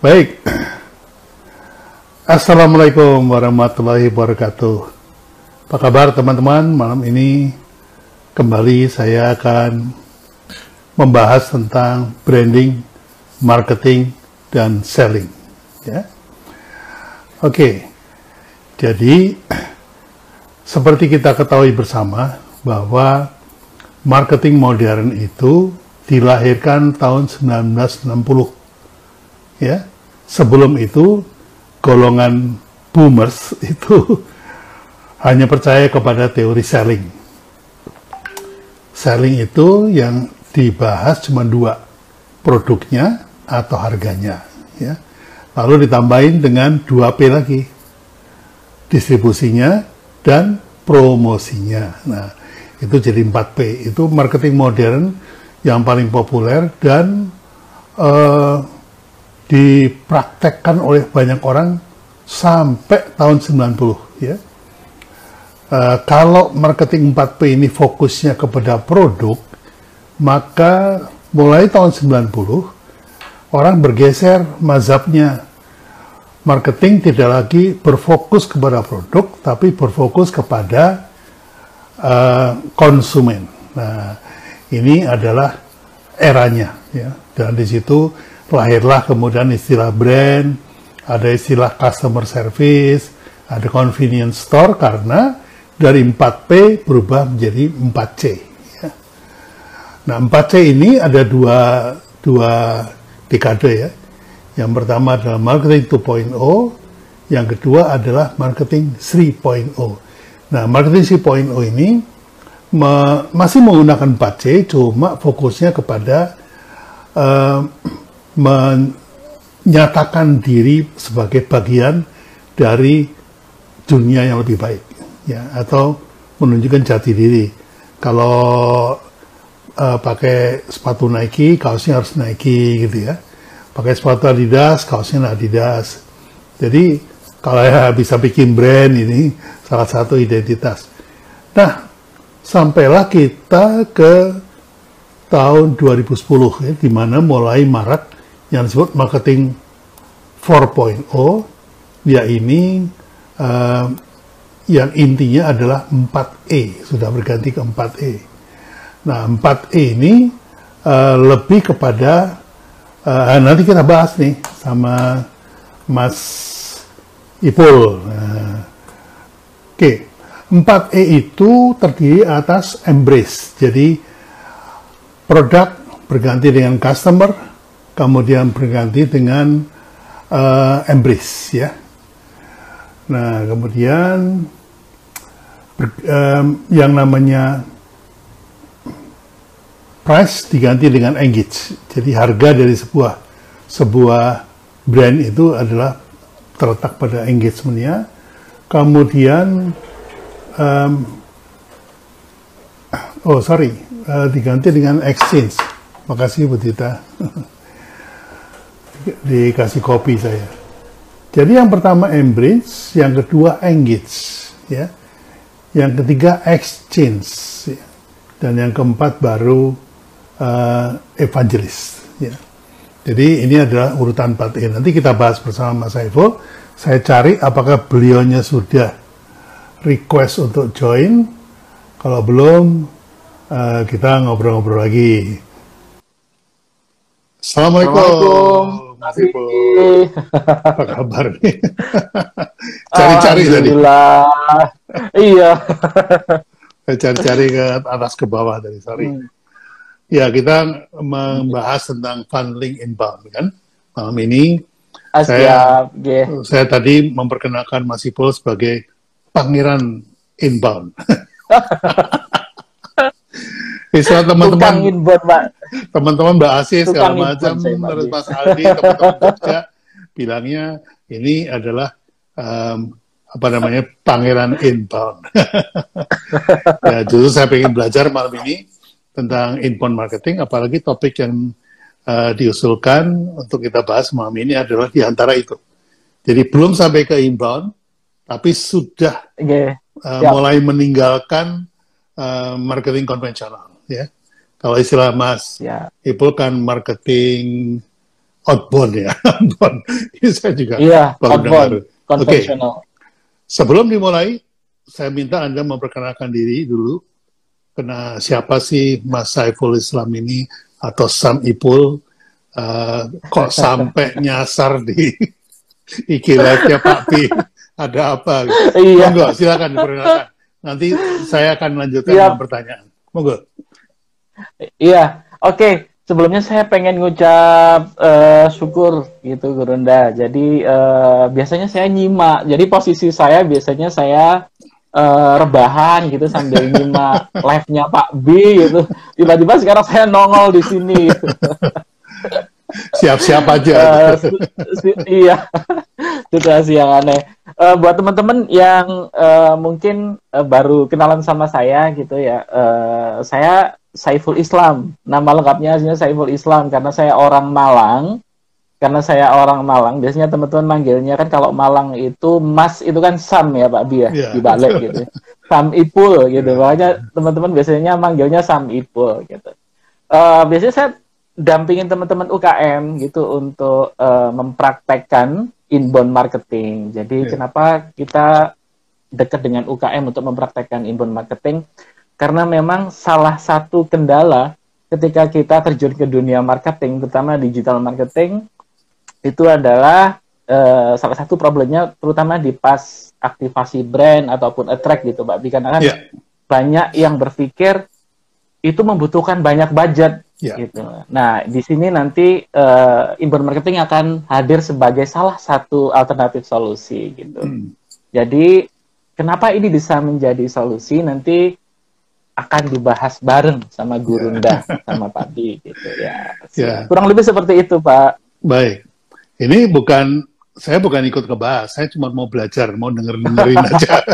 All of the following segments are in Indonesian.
Baik. Assalamualaikum warahmatullahi wabarakatuh. Apa kabar teman-teman? Malam ini kembali saya akan membahas tentang branding, marketing, dan selling. Ya. Oke. Jadi seperti kita ketahui bersama bahwa marketing modern itu dilahirkan tahun 1960 ya sebelum itu golongan boomers itu hanya percaya kepada teori selling. Selling itu yang dibahas cuma dua produknya atau harganya ya. Lalu ditambahin dengan 2P lagi distribusinya dan promosinya. Nah itu jadi 4P itu marketing modern yang paling populer dan uh, dipraktekkan oleh banyak orang sampai tahun 90 ya. Uh, kalau marketing 4P ini fokusnya kepada produk, maka mulai tahun 90 orang bergeser mazhabnya. Marketing tidak lagi berfokus kepada produk, tapi berfokus kepada uh, konsumen. Nah, ini adalah eranya ya. Dan di situ lahirlah kemudian istilah brand, ada istilah customer service, ada convenience store karena dari 4P berubah menjadi 4C. Ya. Nah 4C ini ada dua, dua dekade ya. Yang pertama adalah marketing 2.0, yang kedua adalah marketing 3.0. Nah marketing 3.0 ini me, masih menggunakan 4C, cuma fokusnya kepada uh, menyatakan diri sebagai bagian dari dunia yang lebih baik ya atau menunjukkan jati diri. Kalau uh, pakai sepatu Nike kaosnya harus Nike gitu ya. Pakai sepatu Adidas kaosnya Adidas. Jadi kalau ya bisa bikin brand ini salah satu identitas. Nah sampailah kita ke tahun 2010 ya di mana mulai marak yang disebut marketing 4.0 ya ini uh, yang intinya adalah 4E sudah berganti ke 4E nah 4E ini uh, lebih kepada uh, nanti kita bahas nih sama Mas Ipul. Nah, oke okay. 4E itu terdiri atas embrace. Jadi produk berganti dengan customer kemudian berganti dengan uh, embrace ya. Nah kemudian ber, um, yang namanya price diganti dengan engage. Jadi harga dari sebuah sebuah brand itu adalah terletak pada engagementnya. Kemudian um, oh sorry uh, diganti dengan exchange. Makasih Bu Tita. dikasih kopi saya. Jadi yang pertama embrace, yang kedua engage, ya. Yang ketiga exchange, ya. dan yang keempat baru uh, evangelist. Ya. Jadi ini adalah urutan 4 Nanti kita bahas bersama Mas Saiful. Saya cari apakah beliaunya sudah request untuk join. Kalau belum, uh, kita ngobrol-ngobrol lagi. Assalamualaikum. Assalamualaikum. Mas Apa kabar nih? Cari-cari tadi. iya. Cari-cari ke atas ke bawah tadi, sorry. Hmm. Ya, kita membahas tentang funneling inbound kan. Malam ini ah, saya, yeah. saya tadi memperkenalkan Mas Ipul sebagai pangeran inbound. Istilah teman-teman teman-teman Mbak Asis segala macam menurut Mas Aldi teman-teman Jogja bilangnya ini adalah um, apa namanya pangeran inbound. ya, justru saya ingin belajar malam ini tentang inbound marketing, apalagi topik yang uh, diusulkan untuk kita bahas malam ini adalah di antara itu. Jadi belum sampai ke inbound, tapi sudah okay. uh, mulai meninggalkan uh, marketing konvensional ya. Kalau istilah Mas ya. Ipul kan marketing outbound ya. outbound. Ini saya juga Iya, baru outbound, dengar. Oke, konvensional. sebelum dimulai, saya minta Anda memperkenalkan diri dulu. Kena siapa sih Mas Saiful Islam ini atau Sam Ipul? Eh, kok sampai nyasar di IG live-nya Pak P? Ada apa? Iya. Monggo, silakan diperkenalkan. Nanti saya akan lanjutkan dengan pertanyaan. Monggo. Iya, oke. Sebelumnya saya pengen ngucap eh, syukur gitu Gurunda. Jadi eh, biasanya saya nyimak. Jadi posisi saya biasanya saya eh, rebahan gitu sambil nyimak live-nya Pak B gitu. Tiba-tiba sekarang saya nongol di sini. Gitu. Siap-siap aja. Si- si- iya, situasi yang aneh. Eh, buat teman-teman yang eh, mungkin eh, baru kenalan sama saya gitu ya, eh, saya Saiful Islam. Nama lengkapnya aslinya Saiful Islam karena saya orang Malang. Karena saya orang Malang, biasanya teman-teman manggilnya kan kalau Malang itu Mas itu kan Sam ya Pak Bi ya, Iya. dibalik gitu. Sam Ipul gitu. Makanya teman-teman biasanya manggilnya Sam Ipul gitu. Eh, biasanya saya dampingin teman-teman UKM gitu untuk eh, mempraktekkan inbound marketing. Jadi Iya. kenapa kita dekat dengan UKM untuk mempraktekkan inbound marketing? Karena memang salah satu kendala ketika kita terjun ke dunia marketing, terutama digital marketing, itu adalah eh, salah satu problemnya terutama di pas aktivasi brand ataupun attract gitu, Bi. Karena kan Iya. banyak yang berpikir itu membutuhkan banyak budget Iya. gitu. Nah, di sini nanti eh, inbound marketing akan hadir sebagai salah satu alternatif solusi gitu. Hmm. Jadi, kenapa ini bisa menjadi solusi nanti akan dibahas bareng sama Gurunda sama Pak Di gitu ya. Ya. Kurang lebih seperti itu, Pak. Baik. Ini bukan saya bukan ikut ngebahas, saya cuma mau belajar, mau denger dengerin aja.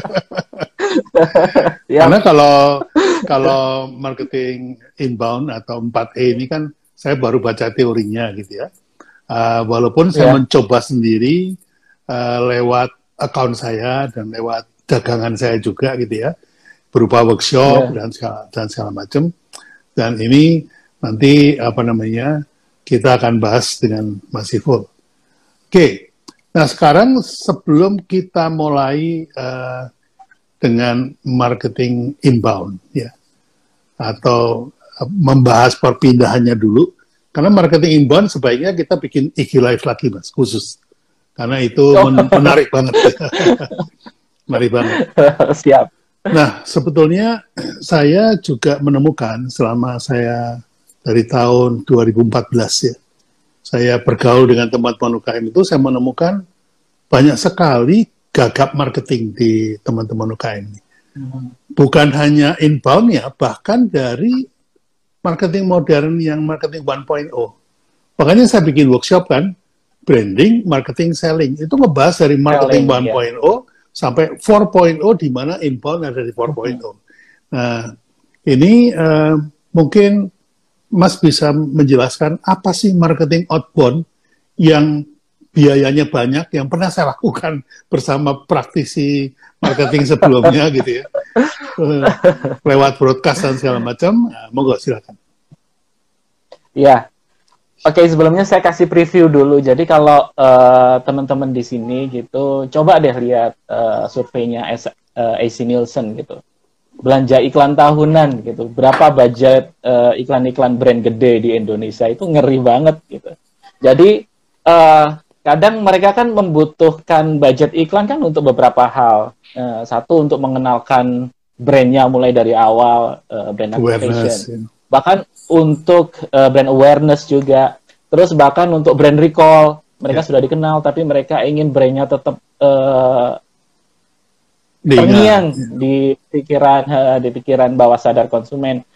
Ya, Karena kalau kalau marketing inbound atau 4E ini kan saya baru baca teorinya gitu ya. Uh, walaupun saya Ya. mencoba sendiri uh, lewat account saya dan lewat dagangan saya juga gitu ya, berupa workshop Ya. dan segala dan segala macam. Dan ini nanti apa namanya kita akan bahas dengan Mas Iful. Oke, nah sekarang sebelum kita mulai eh, dengan marketing inbound, ya, atau eh, membahas perpindahannya dulu, karena marketing inbound sebaiknya kita bikin IG live lagi, mas, khusus, karena itu men- menarik banget, menarik banget. siap. Nah, sebetulnya saya juga menemukan selama saya dari tahun 2014 ya, saya bergaul dengan teman-teman UKM itu, saya menemukan banyak sekali gagap marketing di teman-teman UKM ini. Bukan hanya inbound ya, bahkan dari marketing modern yang marketing 1.0. Makanya saya bikin workshop kan, branding, marketing, selling. Itu ngebahas dari marketing Selling, ya. 1.0 sampai 4.0 di mana inbound ada di 4.0. Nah, ini eh, mungkin Mas bisa menjelaskan apa sih marketing outbound yang biayanya banyak yang pernah saya lakukan bersama praktisi marketing sebelumnya gitu ya. Eh, lewat broadcast dan segala macam. Nah, monggo silakan. Ya. Oke, sebelumnya saya kasih preview dulu. Jadi kalau eh, teman-teman di sini gitu, coba deh lihat eh, surveinya eh, AC Nielsen gitu. Belanja iklan tahunan gitu. Berapa budget eh, iklan-iklan brand gede di Indonesia itu ngeri banget gitu. Jadi eh, kadang mereka kan membutuhkan budget iklan kan untuk beberapa hal. Eh, satu untuk mengenalkan brandnya mulai dari awal, eh, brand activation Awareness. Bahkan untuk eh, brand awareness juga terus bahkan untuk brand recall mereka Ya. sudah dikenal tapi mereka ingin brandnya tetap Diingat. terngiang di pikiran eh, di pikiran bawah sadar konsumen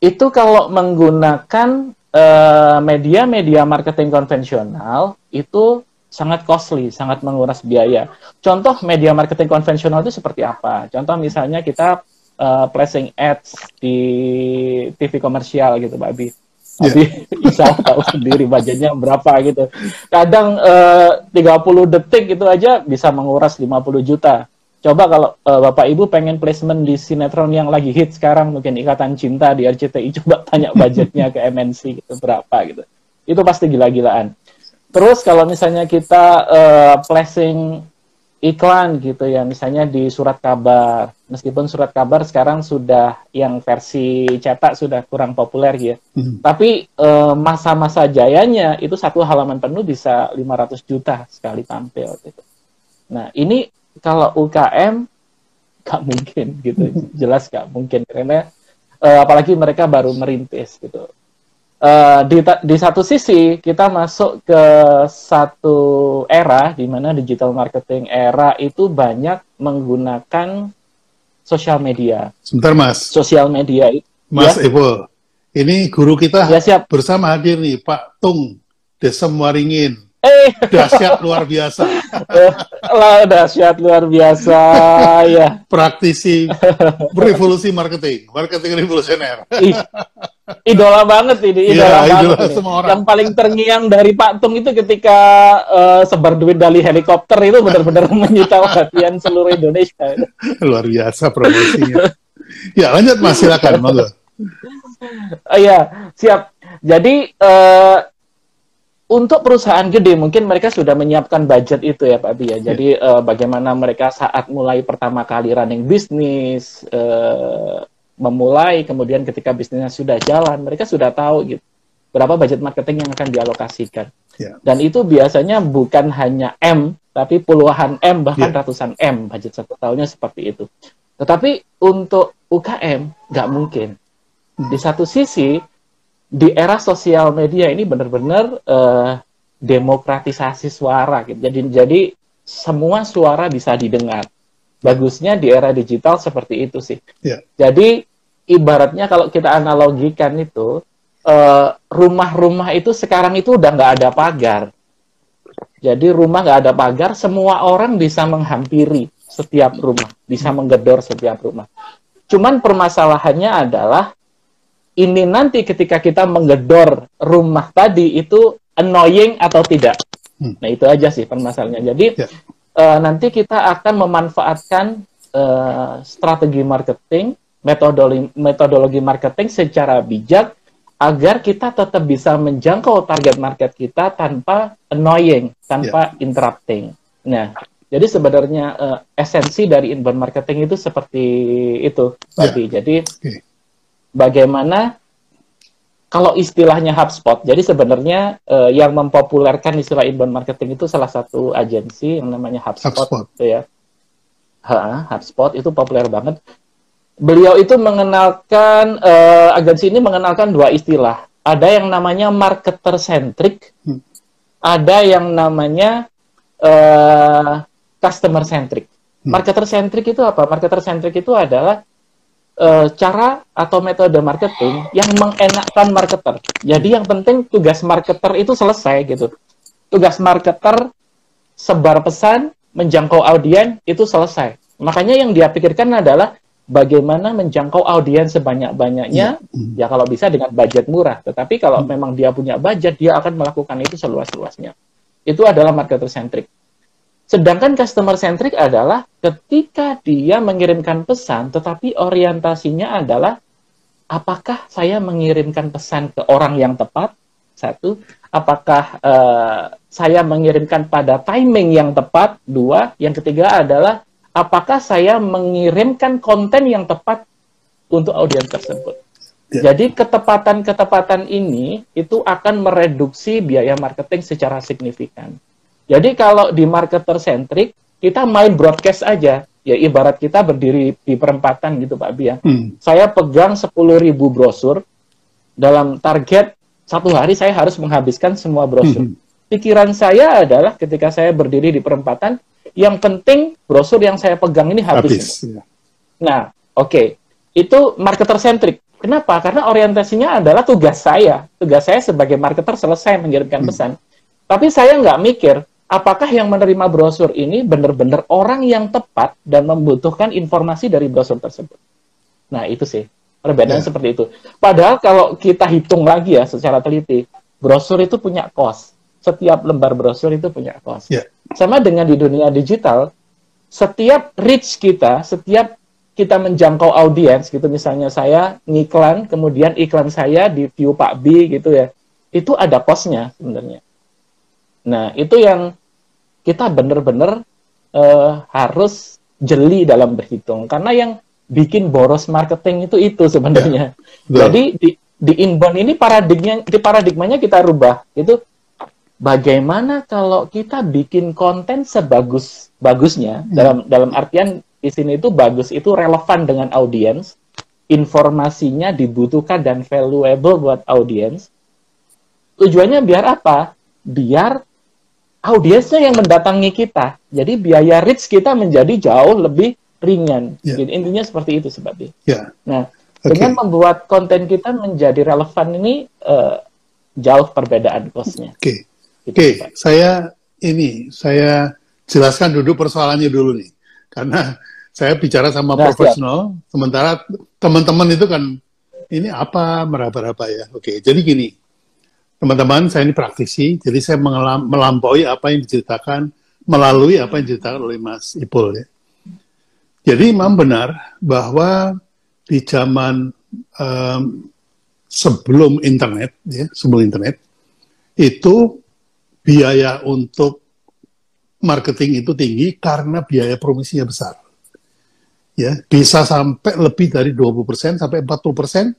itu kalau menggunakan media-media marketing konvensional itu sangat costly, sangat menguras biaya. Contoh media marketing konvensional itu seperti apa? Contoh misalnya kita eh, placing ads di TV komersial gitu, Mbak Abi. Abi bisa tahu sendiri budgetnya berapa gitu. Kadang eh, 30 detik itu aja bisa menguras 50 juta. Coba kalau eh, Bapak Ibu pengen placement di sinetron yang lagi hit sekarang mungkin Ikatan Cinta di RCTI coba tanya budgetnya ke MNC gitu berapa gitu. Itu pasti gila-gilaan. terus kalau misalnya kita uh, placing iklan gitu ya, misalnya di surat kabar. Meskipun surat kabar sekarang sudah yang versi cetak sudah kurang populer ya. Hmm. Tapi eh, masa-masa jayanya itu satu halaman penuh bisa 500 juta sekali tampil gitu. Nah, ini kalau UKM gak mungkin gitu. Jelas gak mungkin karena eh, apalagi mereka baru merintis gitu uh, di, di satu sisi kita masuk ke satu era di mana digital marketing era itu banyak menggunakan sosial media. Sebentar Mas. Sosial media itu. Mas ya? Evo, ini guru kita ya, siap. bersama hadir nih Pak Tung Desem Waringin. Eh, dahsyat luar biasa. lah dahsyat luar biasa ya. Praktisi revolusi marketing, marketing revolusioner idola banget ini, idola yeah, banget idola ini. Semua orang. Yang paling terngiang dari Pak Tung itu ketika uh, sebar duit dari helikopter itu benar-benar menyita perhatian seluruh Indonesia. Luar biasa promosinya. ya lanjut Mas silakan monggo. Iya, siap. Jadi uh, untuk perusahaan gede mungkin mereka sudah menyiapkan budget itu ya Pak Bia. Ya. Jadi yeah. uh, bagaimana mereka saat mulai pertama kali running bisnis uh, memulai, kemudian ketika bisnisnya sudah jalan, mereka sudah tahu gitu berapa budget marketing yang akan dialokasikan. Yeah. Dan itu biasanya bukan hanya M, tapi puluhan M bahkan yeah. ratusan M budget satu tahunnya seperti itu. Tetapi untuk UKM nggak mungkin. Hmm. Di satu sisi di era sosial media ini benar-benar uh, demokratisasi suara gitu. Jadi jadi semua suara bisa didengar. Bagusnya di era digital seperti itu sih. Yeah. Jadi ibaratnya kalau kita analogikan itu eh, rumah-rumah itu sekarang itu udah nggak ada pagar. Jadi rumah nggak ada pagar, semua orang bisa menghampiri setiap rumah, bisa menggedor setiap rumah. Cuman permasalahannya adalah ini nanti ketika kita menggedor rumah tadi itu annoying atau tidak. Hmm. Nah itu aja sih permasalahannya. Jadi ya. uh, nanti kita akan memanfaatkan uh, strategi marketing metodologi, metodologi marketing secara bijak agar kita tetap bisa menjangkau target market kita tanpa annoying, tanpa yeah. interrupting. Nah, jadi sebenarnya uh, esensi dari inbound marketing itu seperti itu, tadi. Yeah. Jadi okay. bagaimana kalau istilahnya HubSpot, jadi sebenarnya uh, yang mempopulerkan istilah inbound marketing itu salah satu agensi yang namanya HubSpot, HubSpot. Gitu ya. Ha, HubSpot itu populer banget beliau itu mengenalkan uh, agensi ini mengenalkan dua istilah. Ada yang namanya marketer centric, hmm. ada yang namanya uh, customer centric. Hmm. Marketer centric itu apa? Marketer centric itu adalah uh, cara atau metode marketing yang mengenakkan marketer. Jadi yang penting tugas marketer itu selesai gitu. Tugas marketer sebar pesan, menjangkau audiens itu selesai. Makanya yang dia pikirkan adalah bagaimana menjangkau audiens sebanyak-banyaknya, ya. ya kalau bisa dengan budget murah. Tetapi kalau hmm. memang dia punya budget, dia akan melakukan itu seluas-luasnya. Itu adalah marketer centric. Sedangkan customer centric adalah ketika dia mengirimkan pesan, tetapi orientasinya adalah apakah saya mengirimkan pesan ke orang yang tepat? Satu, apakah uh, saya mengirimkan pada timing yang tepat? Dua, yang ketiga adalah apakah saya mengirimkan konten yang tepat untuk audiens tersebut. Ya. Jadi ketepatan-ketepatan ini itu akan mereduksi biaya marketing secara signifikan. Jadi kalau di marketer centric kita main broadcast aja, ya ibarat kita berdiri di perempatan gitu Pak Bia. Hmm. Saya pegang 10.000 brosur dalam target satu hari saya harus menghabiskan semua brosur. Hmm. Pikiran saya adalah ketika saya berdiri di perempatan, yang penting brosur yang saya pegang ini habis. habis ya. Nah, oke. Okay. Itu marketer centric. Kenapa? Karena orientasinya adalah tugas saya. Tugas saya sebagai marketer selesai mengirimkan hmm. pesan. Tapi saya nggak mikir, apakah yang menerima brosur ini benar-benar orang yang tepat dan membutuhkan informasi dari brosur tersebut. Nah, itu sih. Perbedaan yeah. seperti itu. Padahal kalau kita hitung lagi ya secara teliti, brosur itu punya cost. Setiap lembar brosur itu punya cost. Yeah. Sama dengan di dunia digital, setiap reach kita, setiap kita menjangkau audiens gitu misalnya saya ngiklan kemudian iklan saya di view Pak B gitu ya itu ada costnya sebenarnya Nah, itu yang kita benar-benar uh, harus jeli dalam berhitung karena yang bikin boros marketing itu itu sebenarnya. Ya, Jadi di di inbound ini paradigmanya di paradigmanya kita rubah. Itu bagaimana kalau kita bikin konten sebagus bagusnya hmm. dalam dalam artian di sini itu bagus itu relevan dengan audiens, informasinya dibutuhkan dan valuable buat audiens. Tujuannya biar apa? Biar audiensnya yang mendatangi kita. Jadi biaya reach kita menjadi jauh lebih ringan. Yeah. Jadi intinya seperti itu sebabnya. Yeah. Nah, okay. dengan membuat konten kita menjadi relevan ini uh, jauh perbedaan kosnya. Oke. Okay. Gitu, Oke, okay. saya ini saya jelaskan duduk persoalannya dulu nih. Karena saya bicara sama nah, profesional, siap. sementara teman-teman itu kan ini apa meraba-raba ya. Oke, jadi gini. Teman-teman, saya ini praktisi, jadi saya melampaui apa yang diceritakan melalui apa yang diceritakan oleh Mas Ipul ya. Jadi memang benar bahwa di zaman um, sebelum internet, ya, sebelum internet, itu biaya untuk marketing itu tinggi karena biaya promosinya besar. Ya, bisa sampai lebih dari 20% sampai 40%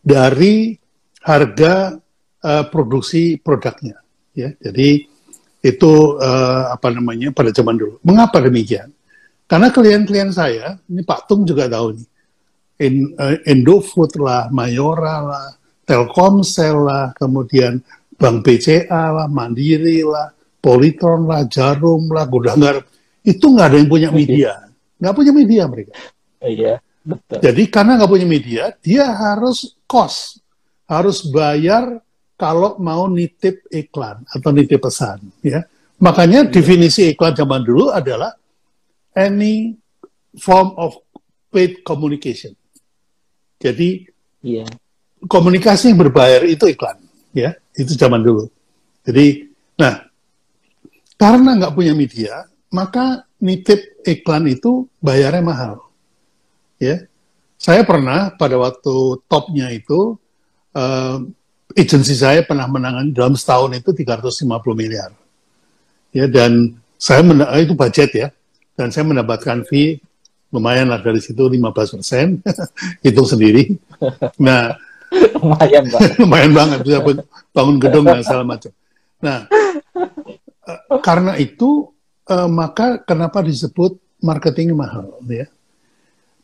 dari harga uh, produksi produknya. Ya, jadi itu uh, apa namanya pada zaman dulu. Mengapa demikian? Karena klien-klien saya, ini Pak Tung juga tahu nih, In, uh, Indofood lah, Mayora lah, Telkomsel lah, kemudian Bank BCA lah, Mandiri lah, Politron lah, Jarum lah, Gudanggar, itu nggak ada yang punya media. Nggak punya media mereka. Iya, betul. Jadi karena nggak punya media, dia harus cost, harus bayar kalau mau nitip iklan atau nitip pesan. Ya. Makanya iya. definisi iklan zaman dulu adalah any form of paid communication. Jadi yeah. komunikasi yang berbayar itu iklan, ya itu zaman dulu. Jadi, nah karena nggak punya media, maka nitip iklan itu bayarnya mahal. Ya, saya pernah pada waktu topnya itu, uh, agensi saya pernah menangani dalam setahun itu 350 miliar. Ya, dan saya itu budget ya, dan saya mendapatkan fee lumayan lah dari situ 15 persen, hitung sendiri. Nah, lumayan banget. lumayan banget bisa bangun gedung dan segala macam. Nah, Eh, karena itu uh, maka kenapa disebut marketing mahal ya.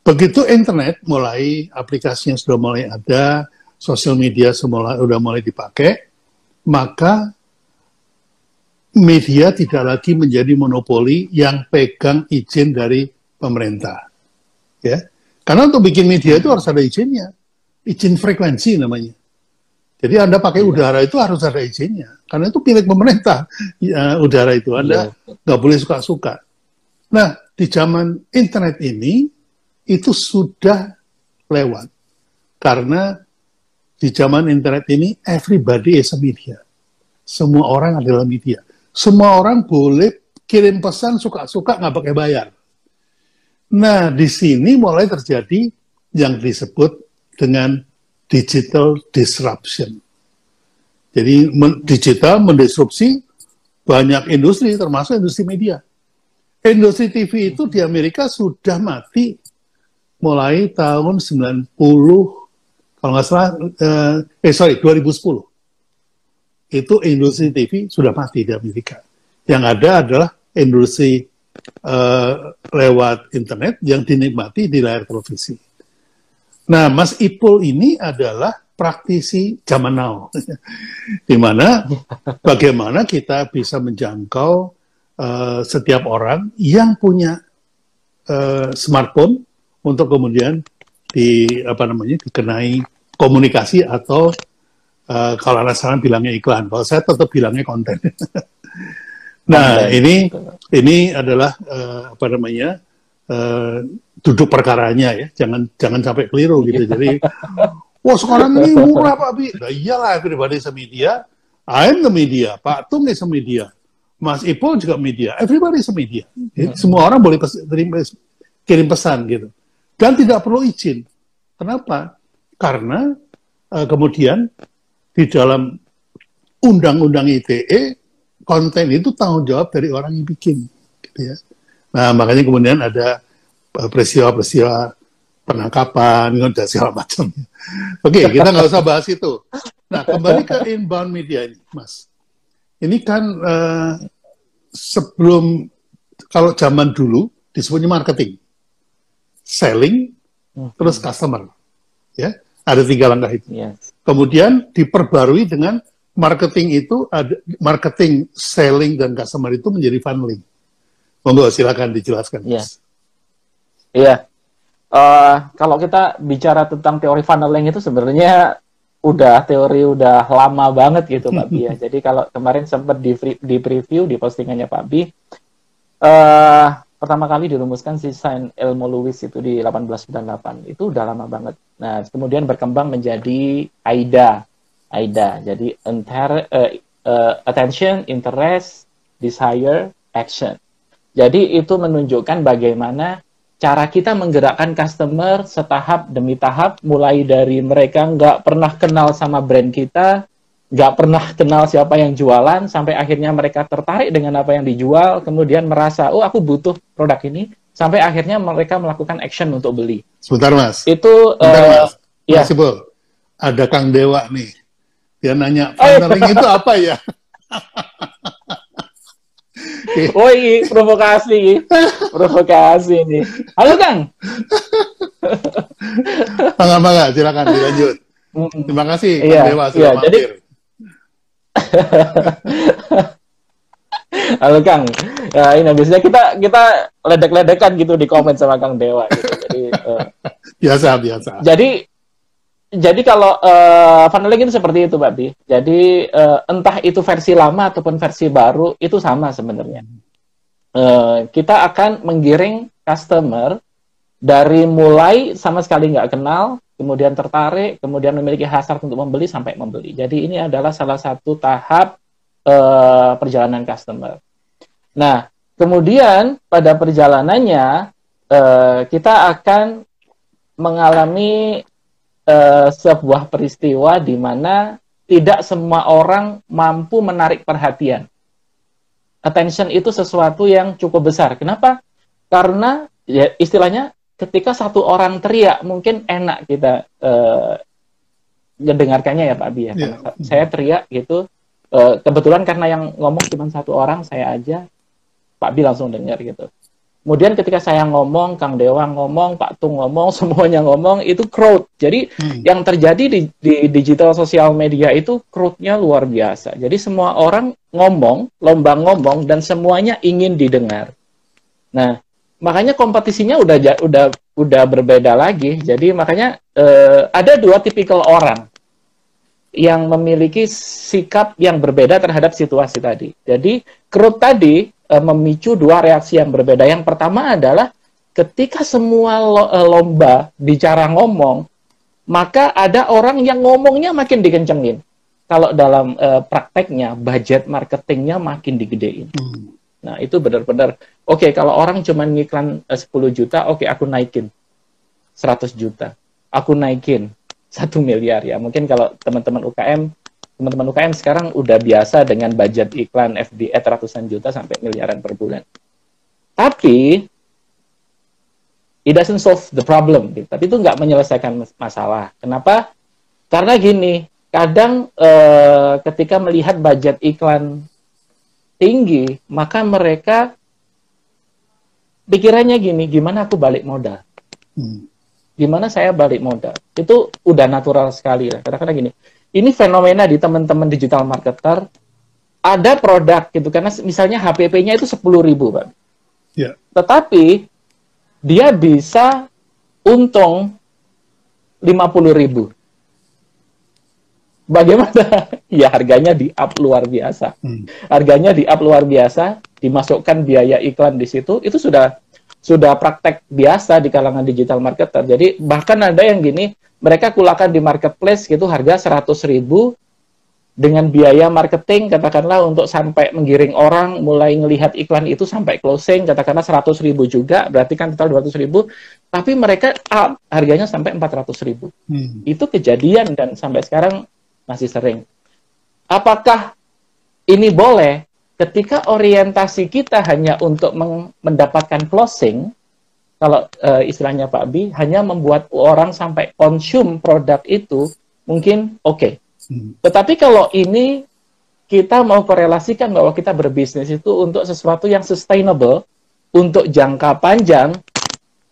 Begitu internet mulai aplikasinya sudah mulai ada, sosial media semula sudah mulai dipakai, maka media tidak lagi menjadi monopoli yang pegang izin dari pemerintah. Ya. Karena untuk bikin media itu harus ada izinnya. Izin frekuensi namanya. Jadi Anda pakai iya. udara itu harus ada izinnya, karena itu milik pemerintah ya, udara itu. Anda iya. nggak boleh suka-suka. Nah, di zaman internet ini itu sudah lewat, karena di zaman internet ini everybody is a media. Semua orang adalah media. Semua orang boleh kirim pesan suka-suka nggak pakai bayar. Nah, di sini mulai terjadi yang disebut dengan digital disruption. Jadi digital mendisrupsi banyak industri, termasuk industri media. Industri TV itu di Amerika sudah mati mulai tahun 90, kalau nggak salah, eh, eh sorry, 2010. Itu industri TV sudah mati di Amerika. Yang ada adalah industri eh, lewat internet yang dinikmati di layar televisi. Nah, Mas Ipul ini adalah praktisi zaman now, di mana bagaimana kita bisa menjangkau uh, setiap orang yang punya uh, smartphone untuk kemudian di apa namanya dikenai komunikasi atau uh, kalau anak sekarang bilangnya iklan, kalau saya tetap bilangnya konten. nah, ini ini adalah uh, apa namanya uh, duduk perkaranya ya, jangan jangan sampai keliru gitu. Jadi, wah sekarang ini murah Pak Bi. Nah, iyalah everybody is a media. I'm the media. Pak Tung is a media. Mas Ipo juga media. Everybody is a media. Jadi, semua orang boleh pes kirim pesan gitu. Dan tidak perlu izin. Kenapa? Karena uh, kemudian di dalam undang-undang ITE konten itu tanggung jawab dari orang yang bikin, gitu ya. Nah makanya kemudian ada eh, peristiwa-peristiwa penangkapan dan segala macam. Oke, kita nggak usah bahas itu. Nah kembali ke inbound media ini, Mas. Ini kan uh, sebelum kalau zaman dulu disebutnya marketing, selling, hmm. terus customer, ya ada tiga langkah itu. Yes. Kemudian diperbarui dengan marketing itu ada marketing, selling dan customer itu menjadi funneling. Monggo silakan dijelaskan. Iya. Iya. Uh, kalau kita bicara tentang teori funneling itu sebenarnya udah teori udah lama banget gitu Pak Bi ya. Jadi kalau kemarin sempat di, di preview di postingannya Pak Bi, uh, pertama kali dirumuskan si Saint Elmo Lewis itu di 1898. Itu udah lama banget. Nah, kemudian berkembang menjadi AIDA AIDA. Jadi inter, uh, uh, attention, interest, desire, action. Jadi itu menunjukkan bagaimana cara kita menggerakkan customer setahap demi tahap, mulai dari mereka nggak pernah kenal sama brand kita, nggak pernah kenal siapa yang jualan, sampai akhirnya mereka tertarik dengan apa yang dijual, kemudian merasa, oh aku butuh produk ini, sampai akhirnya mereka melakukan action untuk beli. Sebentar mas. Itu, Sebentar, uh, mas. ya. Ada Kang Dewa nih dia nanya, partnering itu apa ya? oh iya, provokasi. Provokasi ini. Halo Kang. Bangga, bangga, silakan dilanjut. Terima kasih Kang iya, Dewa sudah iya, jadi... Halo Kang. Ya, ini biasanya kita kita ledek-ledekan gitu di komen sama Kang Dewa gitu. Jadi uh, biasa biasa. Jadi jadi kalau uh, funneling itu seperti itu, Mbak Bi. Jadi uh, entah itu versi lama ataupun versi baru itu sama sebenarnya. Uh, kita akan menggiring customer dari mulai sama sekali nggak kenal, kemudian tertarik, kemudian memiliki hasrat untuk membeli sampai membeli. Jadi ini adalah salah satu tahap uh, perjalanan customer. Nah, kemudian pada perjalanannya uh, kita akan mengalami uh, sebuah peristiwa di mana tidak semua orang mampu menarik perhatian. Attention itu sesuatu yang cukup besar. Kenapa? Karena ya istilahnya ketika satu orang teriak mungkin enak kita uh, mendengarkannya ya Pak Abi ya. Yeah. Saya teriak gitu. Uh, kebetulan karena yang ngomong cuma satu orang saya aja, Pak Abi langsung dengar gitu. Kemudian ketika saya ngomong, Kang Dewa ngomong, Pak Tung ngomong, semuanya ngomong, itu crowd. Jadi hmm. yang terjadi di, di digital sosial media itu crowdnya luar biasa. Jadi semua orang ngomong, lomba ngomong, dan semuanya ingin didengar. Nah, makanya kompetisinya udah udah udah berbeda lagi. Jadi makanya eh, ada dua tipikal orang yang memiliki sikap yang berbeda terhadap situasi tadi. Jadi crowd tadi memicu dua reaksi yang berbeda. Yang pertama adalah ketika semua lo, e, lomba bicara ngomong, maka ada orang yang ngomongnya makin dikencengin. Kalau dalam e, prakteknya, budget marketingnya makin digedein. Hmm. Nah, itu benar-benar, oke, okay, kalau orang cuma ngiklan e, 10 juta, oke, okay, aku naikin 100 juta. Aku naikin satu miliar ya. Mungkin kalau teman-teman UKM teman-teman UKM sekarang udah biasa dengan budget iklan FB ad ratusan juta sampai miliaran per bulan. Tapi it doesn't solve the problem, gitu. tapi itu nggak menyelesaikan masalah. Kenapa? Karena gini, kadang eh, ketika melihat budget iklan tinggi, maka mereka pikirannya gini, gimana aku balik modal? Hmm. Gimana saya balik modal? Itu udah natural sekali. Kadang-kadang gini, ini fenomena di teman-teman digital marketer ada produk gitu karena misalnya HPP-nya itu 10.000 Pak. Yeah. Tetapi dia bisa untung 50.000. Bagaimana? ya harganya di up luar biasa. Hmm. Harganya di up luar biasa, dimasukkan biaya iklan di situ, itu sudah sudah praktek biasa di kalangan digital marketer. Jadi bahkan ada yang gini, mereka kulakan di marketplace gitu harga 100 ribu dengan biaya marketing katakanlah untuk sampai menggiring orang mulai melihat iklan itu sampai closing katakanlah 100 ribu juga berarti kan total 200 ribu tapi mereka up harganya sampai 400 ribu hmm. itu kejadian dan sampai sekarang masih sering apakah ini boleh ketika orientasi kita hanya untuk mendapatkan closing, kalau uh, istilahnya Pak Bi, hanya membuat orang sampai konsum produk itu, mungkin oke. Okay. Hmm. Tetapi kalau ini kita mau korelasikan bahwa kita berbisnis itu untuk sesuatu yang sustainable, untuk jangka panjang,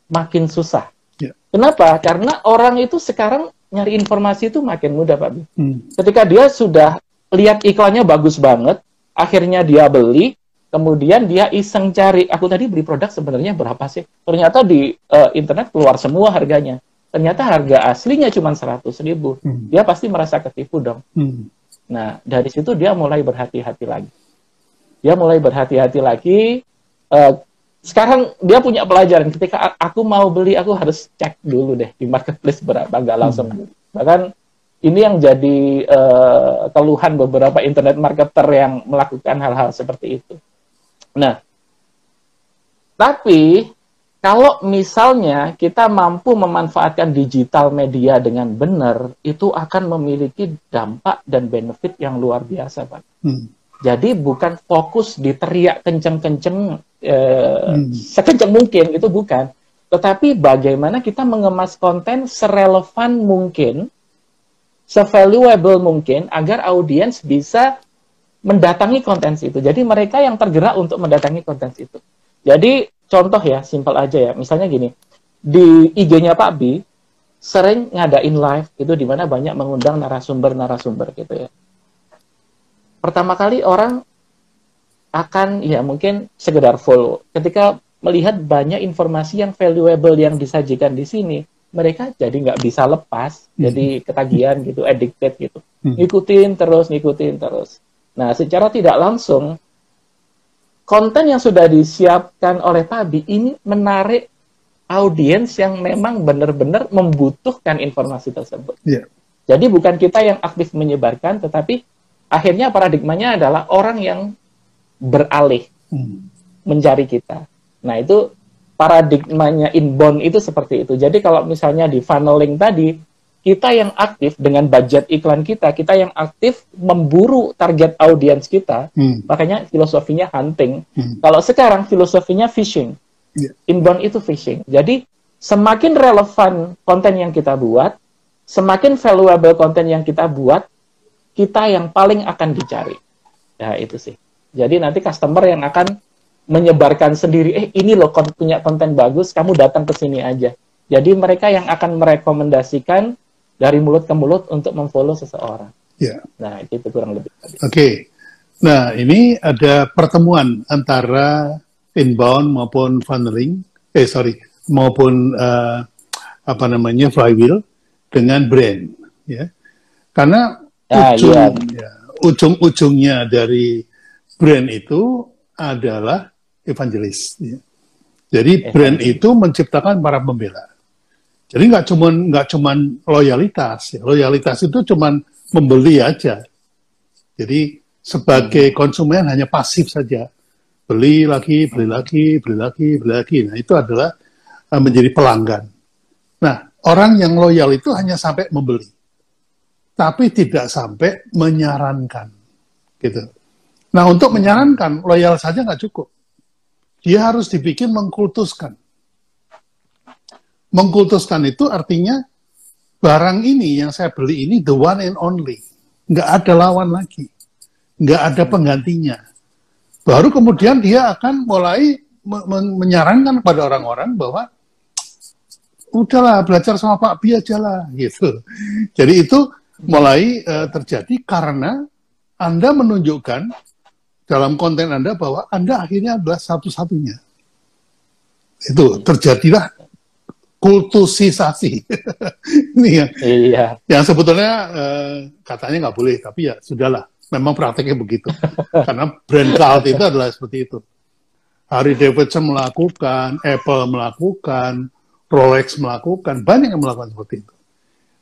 makin susah. Yeah. Kenapa? Karena orang itu sekarang nyari informasi itu makin mudah, Pak Bi. Hmm. Ketika dia sudah lihat iklannya bagus banget, akhirnya dia beli, kemudian dia iseng cari, aku tadi beli produk sebenarnya berapa sih? Ternyata di uh, internet keluar semua harganya. Ternyata harga aslinya cuma 100 ribu. Hmm. Dia pasti merasa ketipu dong. Hmm. Nah, dari situ dia mulai berhati-hati lagi. Dia mulai berhati-hati lagi. Uh, sekarang dia punya pelajaran. Ketika aku mau beli, aku harus cek dulu deh di marketplace berapa, nggak langsung. Hmm. Bahkan ini yang jadi uh, keluhan beberapa internet marketer yang melakukan hal-hal seperti itu. Nah, tapi kalau misalnya kita mampu memanfaatkan digital media dengan benar, itu akan memiliki dampak dan benefit yang luar biasa, Pak. Hmm. Jadi bukan fokus di teriak kenceng-kenceng eh, hmm. sekenceng mungkin, itu bukan. Tetapi bagaimana kita mengemas konten serelevan mungkin se-valuable mungkin agar audiens bisa mendatangi konten itu. Jadi mereka yang tergerak untuk mendatangi konten itu. Jadi contoh ya, simpel aja ya. Misalnya gini, di IG-nya Pak Bi sering ngadain live itu di mana banyak mengundang narasumber-narasumber gitu ya. Pertama kali orang akan ya mungkin sekedar follow. Ketika melihat banyak informasi yang valuable yang disajikan di sini, mereka jadi nggak bisa lepas, hmm. jadi ketagihan gitu, addicted gitu, hmm. ngikutin terus, ngikutin terus. Nah, secara tidak langsung, konten yang sudah disiapkan oleh Pabi ini menarik audiens yang memang benar-benar membutuhkan informasi tersebut. Yeah. Jadi bukan kita yang aktif menyebarkan, tetapi akhirnya paradigmanya adalah orang yang beralih hmm. mencari kita. Nah itu paradigmanya inbound itu seperti itu. Jadi kalau misalnya di funneling tadi, kita yang aktif dengan budget iklan kita, kita yang aktif memburu target audiens kita, hmm. makanya filosofinya hunting. Hmm. Kalau sekarang filosofinya fishing. Yeah. Inbound itu fishing. Jadi semakin relevan konten yang kita buat, semakin valuable konten yang kita buat, kita yang paling akan dicari. Ya itu sih. Jadi nanti customer yang akan menyebarkan sendiri, eh ini loh punya konten bagus, kamu datang ke sini aja. Jadi mereka yang akan merekomendasikan dari mulut ke mulut untuk memfollow seseorang. Ya. Nah, itu kurang lebih. Oke. Okay. Nah, ini ada pertemuan antara inbound maupun funneling, eh sorry, maupun uh, apa namanya flywheel dengan brand, ya. Karena ah, ujung, iya. ya, ujung-ujungnya dari brand itu adalah evangelis. Ya. Jadi brand itu menciptakan para pembela. Jadi nggak cuman nggak cuman loyalitas, ya. loyalitas itu cuman membeli aja. Jadi sebagai hmm. konsumen hanya pasif saja, beli lagi, beli lagi, beli lagi, beli lagi. Nah itu adalah uh, menjadi pelanggan. Nah orang yang loyal itu hanya sampai membeli, tapi tidak sampai menyarankan, gitu. Nah untuk menyarankan loyal saja nggak cukup dia harus dibikin mengkultuskan. Mengkultuskan itu artinya barang ini yang saya beli ini the one and only. Nggak ada lawan lagi. Nggak ada penggantinya. Baru kemudian dia akan mulai menyarankan kepada orang-orang bahwa udahlah belajar sama Pak Bi aja lah gitu. Jadi itu mulai uh, terjadi karena Anda menunjukkan dalam konten Anda bahwa Anda akhirnya adalah satu-satunya. Itu terjadilah kultusisasi. Ini yang, iya. yang sebetulnya eh, katanya nggak boleh, tapi ya sudahlah. Memang prakteknya begitu. Karena brand cult itu adalah seperti itu. Harry Davidson melakukan, Apple melakukan, Rolex melakukan, banyak yang melakukan seperti itu.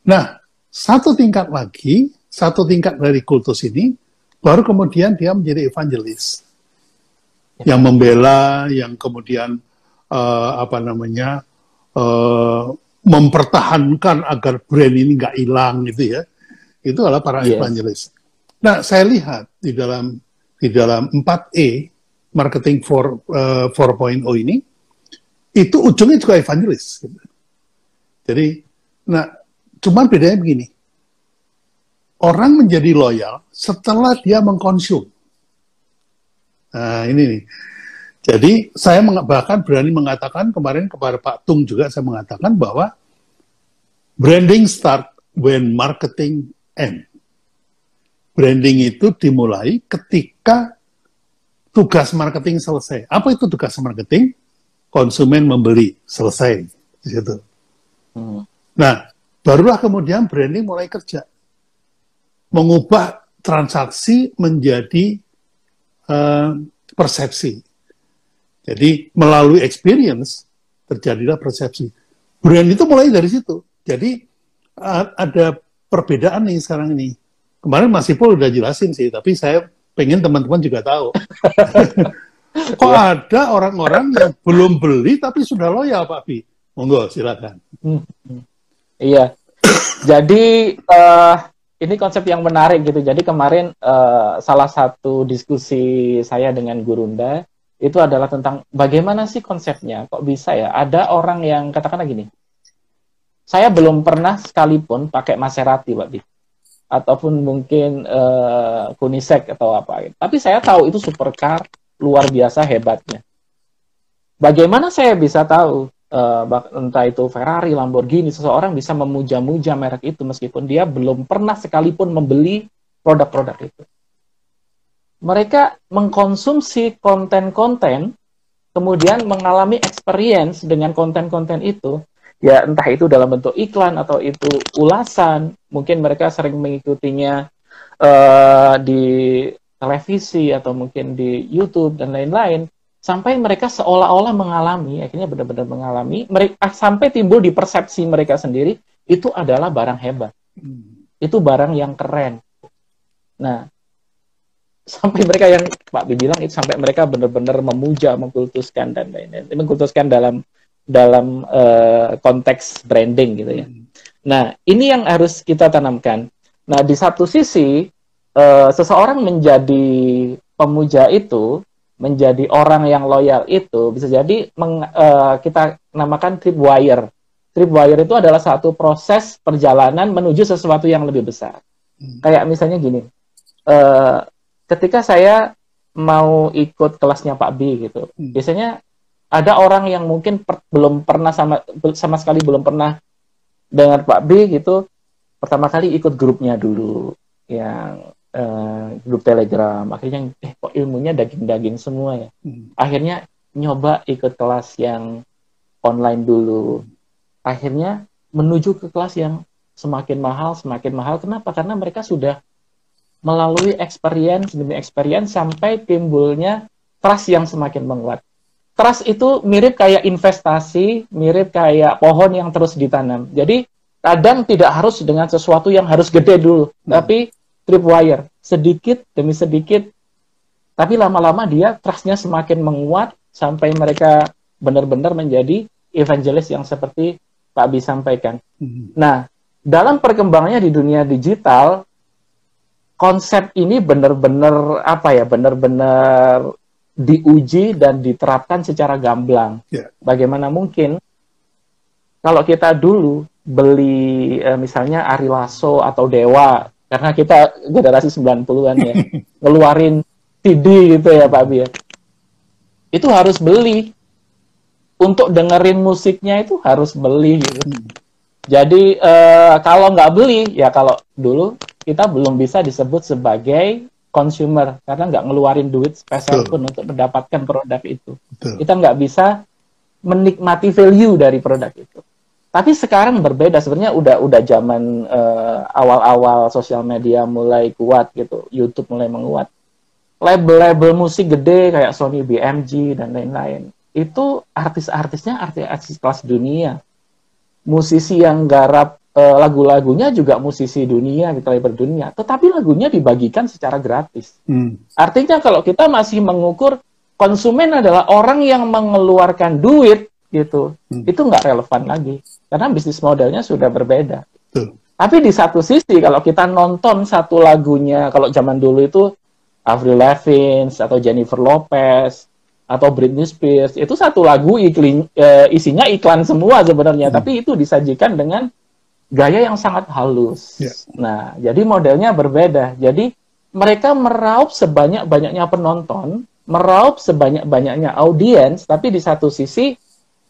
Nah, satu tingkat lagi, satu tingkat dari kultus ini Baru kemudian dia menjadi evangelis yang membela, yang kemudian uh, apa namanya uh, mempertahankan agar brand ini nggak hilang gitu ya. Itu adalah para yes. evangelis. Nah, saya lihat di dalam di dalam 4E marketing 4 uh, 4.0 ini itu ujungnya juga evangelis. Gitu. Jadi, nah, cuman bedanya begini. Orang menjadi loyal setelah dia mengkonsum. Nah, ini nih. Jadi, saya bahkan berani mengatakan kemarin kepada Pak Tung juga saya mengatakan bahwa branding start when marketing end. Branding itu dimulai ketika tugas marketing selesai. Apa itu tugas marketing? Konsumen membeli, selesai. Di situ. Hmm. Nah, barulah kemudian branding mulai kerja. Mengubah transaksi menjadi uh, persepsi. Jadi melalui experience terjadilah persepsi. Brand itu mulai dari situ. Jadi ada perbedaan nih sekarang ini. Kemarin Mas Ipul udah jelasin sih, tapi saya pengen teman-teman juga tahu. Kok ya. ada orang-orang yang belum beli tapi sudah loyal Pak Bi? Monggo silakan. Hmm. Iya. Jadi uh, ini konsep yang menarik gitu. Jadi kemarin uh, salah satu diskusi saya dengan Gurunda itu adalah tentang bagaimana sih konsepnya. Kok bisa ya? Ada orang yang katakanlah gini. Saya belum pernah sekalipun pakai Maserati, Pak Bi ataupun mungkin uh, Kunisek atau apa. Tapi saya tahu itu supercar luar biasa hebatnya. Bagaimana saya bisa tahu uh, entah itu Ferrari, Lamborghini, seseorang bisa memuja-muja merek itu meskipun dia belum pernah sekalipun membeli produk-produk itu. Mereka mengkonsumsi konten-konten, kemudian mengalami experience dengan konten-konten itu, ya entah itu dalam bentuk iklan atau itu ulasan mungkin mereka sering mengikutinya uh, di televisi atau mungkin di YouTube dan lain-lain sampai mereka seolah-olah mengalami akhirnya benar-benar mengalami mereka sampai timbul di persepsi mereka sendiri itu adalah barang hebat hmm. itu barang yang keren nah sampai mereka yang Pak Bi bilang itu sampai mereka benar-benar memuja mengkultuskan dan lain-lain mengkultuskan dalam dalam uh, konteks branding gitu ya. Hmm. Nah, ini yang harus kita tanamkan. Nah, di satu sisi uh, seseorang menjadi pemuja itu, menjadi orang yang loyal itu bisa jadi meng, uh, kita namakan tripwire. Tripwire itu adalah satu proses perjalanan menuju sesuatu yang lebih besar. Hmm. Kayak misalnya gini, uh, ketika saya mau ikut kelasnya Pak B gitu, hmm. biasanya ada orang yang mungkin per, belum pernah sama sama sekali belum pernah dengar Pak B gitu pertama kali ikut grupnya dulu yang uh, grup Telegram. Akhirnya eh kok ilmunya daging-daging semua ya? Hmm. akhirnya nyoba ikut kelas yang online dulu. Akhirnya menuju ke kelas yang semakin mahal semakin mahal. Kenapa? Karena mereka sudah melalui experience demi experience sampai timbulnya trust yang semakin menguat. Trust itu mirip kayak investasi, mirip kayak pohon yang terus ditanam. Jadi kadang tidak harus dengan sesuatu yang harus gede dulu, hmm. tapi tripwire, sedikit demi sedikit. Tapi lama-lama dia trustnya semakin menguat sampai mereka benar-benar menjadi evangelis yang seperti Pak Abi sampaikan. Hmm. Nah, dalam perkembangannya di dunia digital, konsep ini benar-benar apa ya, benar-benar diuji dan diterapkan secara gamblang. Yeah. Bagaimana mungkin kalau kita dulu beli e, misalnya Ari Lasso atau Dewa karena kita generasi 90-an ya, ngeluarin CD gitu ya Pak Bi ya. Itu harus beli. Untuk dengerin musiknya itu harus beli gitu. Hmm. Jadi e, kalau nggak beli ya kalau dulu kita belum bisa disebut sebagai consumer karena nggak ngeluarin duit spesial pun untuk mendapatkan produk itu. Betul. Kita nggak bisa menikmati value dari produk itu. Tapi sekarang berbeda sebenarnya udah udah zaman uh, awal-awal sosial media mulai kuat gitu, YouTube mulai menguat. Label-label musik gede kayak Sony BMG dan lain-lain itu artis-artisnya artis-artis kelas dunia. Musisi yang garap uh, lagu-lagunya juga musisi dunia, kita lebar dunia, tetapi lagunya dibagikan secara gratis. Hmm. Artinya kalau kita masih mengukur konsumen adalah orang yang mengeluarkan duit gitu, hmm. itu nggak relevan lagi karena bisnis modelnya sudah berbeda. Hmm. Tapi di satu sisi kalau kita nonton satu lagunya, kalau zaman dulu itu Avril Lavigne atau Jennifer Lopez atau Britney Spears itu satu lagu iklim, uh, isinya iklan semua sebenarnya, hmm. tapi itu disajikan dengan gaya yang sangat halus. Yeah. Nah, jadi modelnya berbeda. Jadi mereka meraup sebanyak-banyaknya penonton, meraup sebanyak-banyaknya audiens, tapi di satu sisi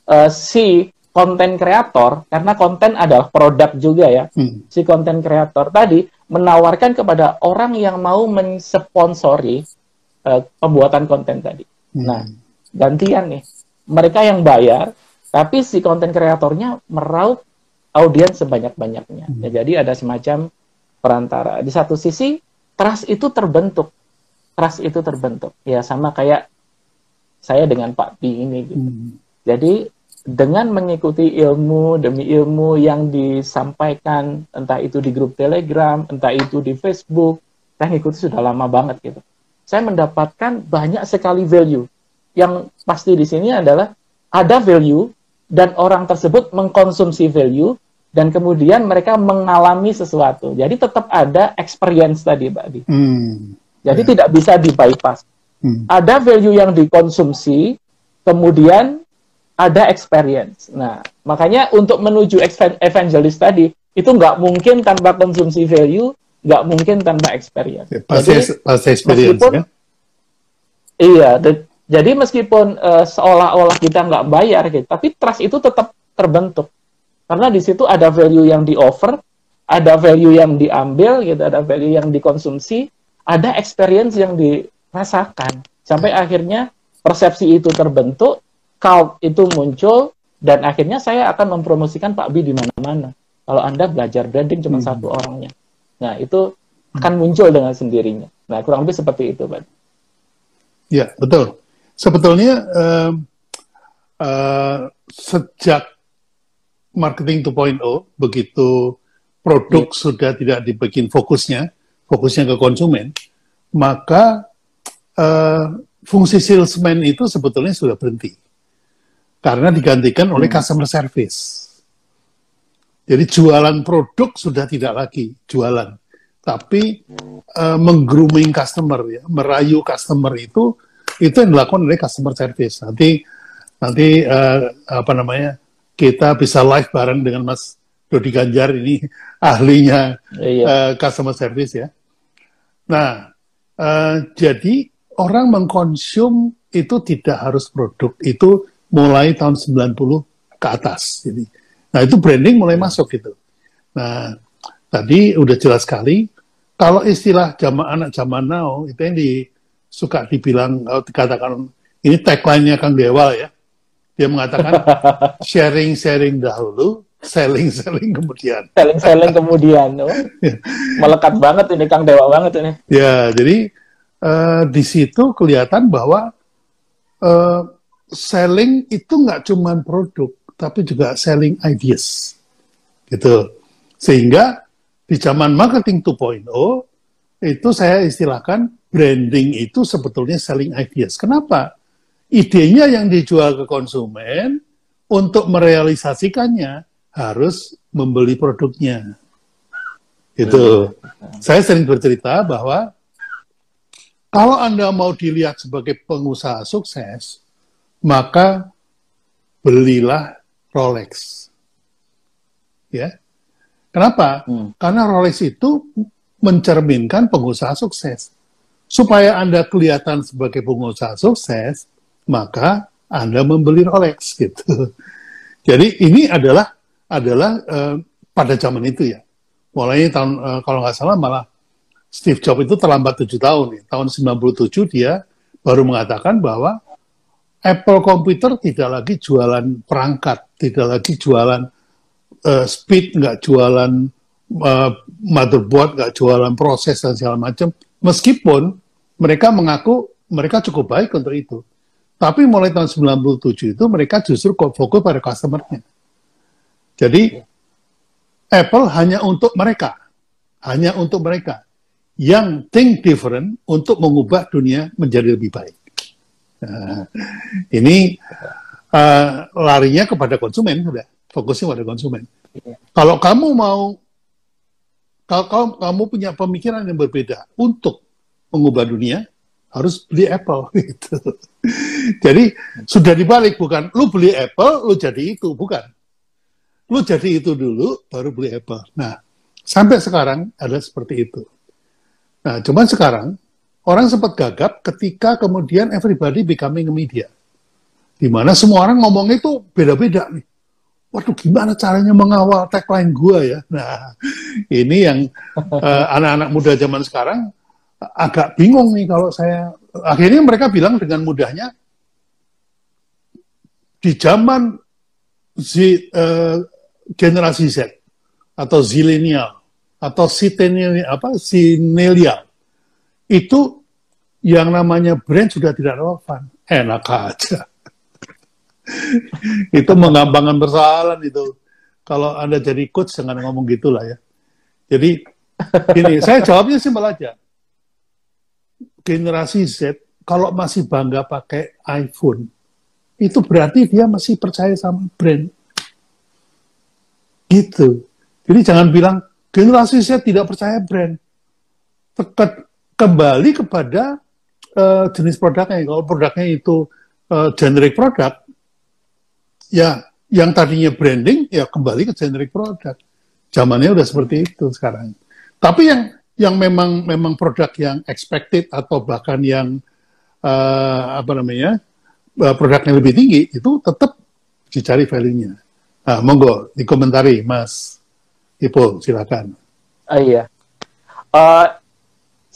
uh, si konten kreator, karena konten adalah produk juga ya, hmm. si konten kreator tadi menawarkan kepada orang yang mau mensponsori uh, pembuatan konten tadi. Hmm. Nah, gantian nih, mereka yang bayar, tapi si konten kreatornya meraup audiens sebanyak-banyaknya. Hmm. Ya, jadi ada semacam perantara. Di satu sisi trust itu terbentuk, trust itu terbentuk. Ya sama kayak saya dengan Pak Pi ini. Gitu. Hmm. Jadi dengan mengikuti ilmu demi ilmu yang disampaikan, entah itu di grup Telegram, entah itu di Facebook, saya ngikuti sudah lama banget gitu. Saya mendapatkan banyak sekali value. Yang pasti di sini adalah ada value dan orang tersebut mengkonsumsi value dan kemudian mereka mengalami sesuatu. Jadi tetap ada experience tadi, Mbak Adi. Hmm. Jadi yeah. tidak bisa di bypass. Hmm. Ada value yang dikonsumsi, kemudian ada experience. Nah, makanya untuk menuju evangelis tadi itu nggak mungkin tanpa konsumsi value, nggak mungkin tanpa experience. Ya, pasti, Jadi, pasti experience meskipun, kan? Iya, jadi meskipun uh, seolah-olah kita nggak bayar gitu, tapi trust itu tetap terbentuk. Karena di situ ada value yang di offer, ada value yang diambil gitu, ada value yang dikonsumsi, ada experience yang dirasakan. Sampai akhirnya persepsi itu terbentuk, cult itu muncul, dan akhirnya saya akan mempromosikan Pak Bi di mana-mana. Kalau Anda belajar branding cuma hmm. satu orangnya. Nah, itu akan muncul dengan sendirinya. Nah, kurang lebih seperti itu, Pak. Ya, betul sebetulnya uh, uh, sejak marketing 2.0 begitu produk yeah. sudah tidak dibikin fokusnya, fokusnya ke konsumen, maka uh, fungsi salesman itu sebetulnya sudah berhenti karena digantikan oleh hmm. customer service. Jadi jualan produk sudah tidak lagi jualan, tapi uh, menggrooming customer ya, merayu customer itu itu yang dilakukan oleh customer service. Nanti nanti uh, apa namanya kita bisa live bareng dengan Mas Dodi Ganjar ini ahlinya iya. uh, customer service ya. Nah, uh, jadi orang mengkonsum itu tidak harus produk itu mulai tahun 90 ke atas. Jadi, nah itu branding mulai masuk gitu. Nah, tadi udah jelas sekali kalau istilah zaman anak zaman now itu yang di suka dibilang kalau dikatakan ini tagline-nya Kang Dewa ya. Dia mengatakan sharing-sharing dahulu, selling-selling kemudian. Selling-selling kemudian. Oh. Melekat banget ini Kang Dewa banget ini. Ya, jadi uh, di situ kelihatan bahwa uh, selling itu nggak cuma produk, tapi juga selling ideas. Gitu. Sehingga di zaman marketing 2.0 itu saya istilahkan branding itu sebetulnya selling ideas. Kenapa? Idenya yang dijual ke konsumen untuk merealisasikannya harus membeli produknya. Itu. Saya sering bercerita bahwa kalau Anda mau dilihat sebagai pengusaha sukses, maka belilah Rolex. Ya. Kenapa? Hmm. Karena Rolex itu mencerminkan pengusaha sukses. Supaya Anda kelihatan sebagai pengusaha sukses, maka Anda membeli Rolex gitu. Jadi ini adalah adalah uh, pada zaman itu ya. Mulai tahun uh, kalau nggak salah malah Steve Jobs itu terlambat tujuh tahun. Ya. Tahun 97 dia baru mengatakan bahwa Apple Computer tidak lagi jualan perangkat, tidak lagi jualan uh, speed, nggak jualan uh, motherboard, nggak jualan proses dan segala macam. Meskipun mereka mengaku mereka cukup baik untuk itu. Tapi mulai tahun 97 itu mereka justru fokus pada customer-nya. Jadi Apple hanya untuk mereka, hanya untuk mereka yang think different untuk mengubah dunia menjadi lebih baik. Nah, ini uh, larinya kepada konsumen sudah, fokusnya pada konsumen. Kalau kamu mau, kalau kamu punya pemikiran yang berbeda untuk mengubah dunia, harus beli Apple gitu. jadi sudah dibalik bukan lu beli Apple, lu jadi itu, bukan. Lu jadi itu dulu, baru beli Apple. Nah, sampai sekarang ada seperti itu. Nah, cuman sekarang orang sempat gagap ketika kemudian everybody becoming a media. Di mana semua orang ngomongnya itu beda-beda nih. Waduh, gimana caranya mengawal tagline gue ya? Nah, ini yang uh, anak-anak muda zaman sekarang agak bingung nih kalau saya. Akhirnya mereka bilang dengan mudahnya, di zaman Z, uh, generasi Z atau zilenial atau Centennial apa Sinelial itu yang namanya brand sudah tidak relevan. Enak aja. itu menggampangkan persoalan itu. Kalau Anda jadi coach jangan ngomong gitulah ya. Jadi ini saya jawabnya simpel aja. Generasi Z kalau masih bangga pakai iPhone itu berarti dia masih percaya sama brand. Gitu. Jadi jangan bilang generasi Z tidak percaya brand. Tekat kembali kepada uh, jenis produknya. Kalau produknya itu uh, generic produk, ya yang tadinya branding, ya kembali ke generic produk. Zamannya udah seperti itu sekarang. Tapi yang yang memang memang produk yang expected atau bahkan yang uh, apa namanya uh, produk yang lebih tinggi itu tetap dicari value-nya. Nah, monggo dikomentari, Mas Ipo, silakan. Uh, iya. Uh,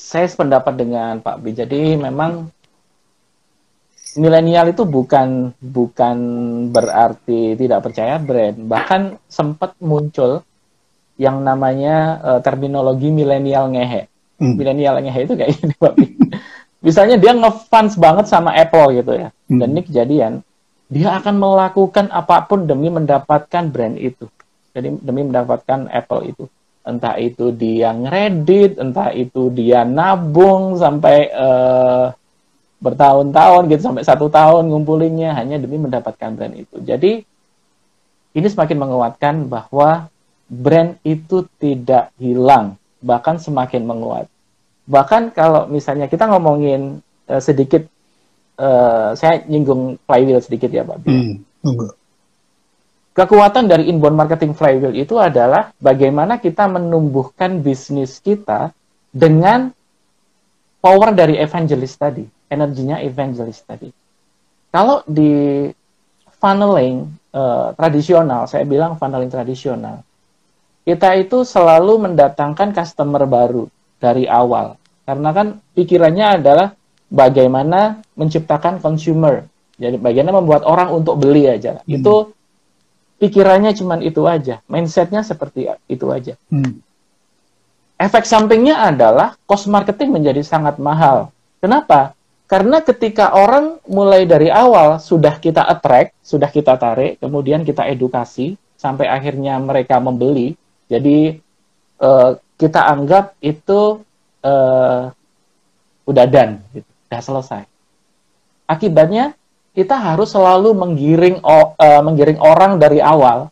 saya sependapat dengan Pak B. Jadi memang milenial itu bukan bukan berarti tidak percaya brand. Bahkan sempat muncul yang namanya uh, terminologi milenial ngehe. Hmm. Milenial ngehe itu kayak ini Pak B. Misalnya dia ngefans banget sama Apple gitu ya. Hmm. Dan ini kejadian. Dia akan melakukan apa pun demi mendapatkan brand itu. Jadi demi mendapatkan Apple itu entah itu dia ngeredit, entah itu dia nabung sampai uh, bertahun-tahun gitu sampai satu tahun ngumpulinnya hanya demi mendapatkan brand itu. Jadi ini semakin menguatkan bahwa brand itu tidak hilang, bahkan semakin menguat. Bahkan kalau misalnya kita ngomongin uh, sedikit, uh, saya nyinggung flywheel sedikit ya Pak. Hmm, enggak kekuatan dari inbound marketing flywheel itu adalah bagaimana kita menumbuhkan bisnis kita dengan power dari evangelist tadi, energinya evangelist tadi. Kalau di funneling uh, tradisional, saya bilang funneling tradisional, kita itu selalu mendatangkan customer baru dari awal. Karena kan pikirannya adalah bagaimana menciptakan consumer. Jadi bagaimana membuat orang untuk beli aja. Hmm. Itu pikirannya cuma itu aja, mindsetnya seperti itu aja. Hmm. Efek sampingnya adalah cost marketing menjadi sangat mahal. Kenapa? Karena ketika orang mulai dari awal sudah kita attract, sudah kita tarik, kemudian kita edukasi sampai akhirnya mereka membeli, jadi uh, kita anggap itu uh, udah done, gitu, udah selesai. Akibatnya kita harus selalu menggiring uh, menggiring orang dari awal.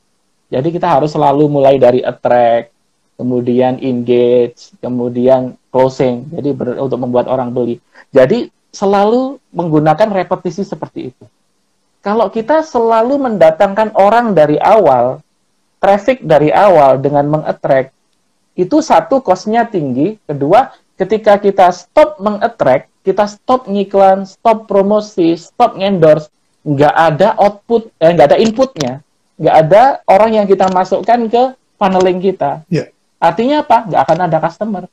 Jadi kita harus selalu mulai dari attract, kemudian engage, kemudian closing. Jadi ber, untuk membuat orang beli. Jadi selalu menggunakan repetisi seperti itu. Kalau kita selalu mendatangkan orang dari awal, traffic dari awal dengan mengattract, itu satu cost-nya tinggi. Kedua, ketika kita stop mengattract, kita stop ngiklan, stop promosi, stop endorse, nggak ada output, eh, nggak ada inputnya, nggak ada orang yang kita masukkan ke funneling kita. Yeah. Artinya apa? Nggak akan ada customer.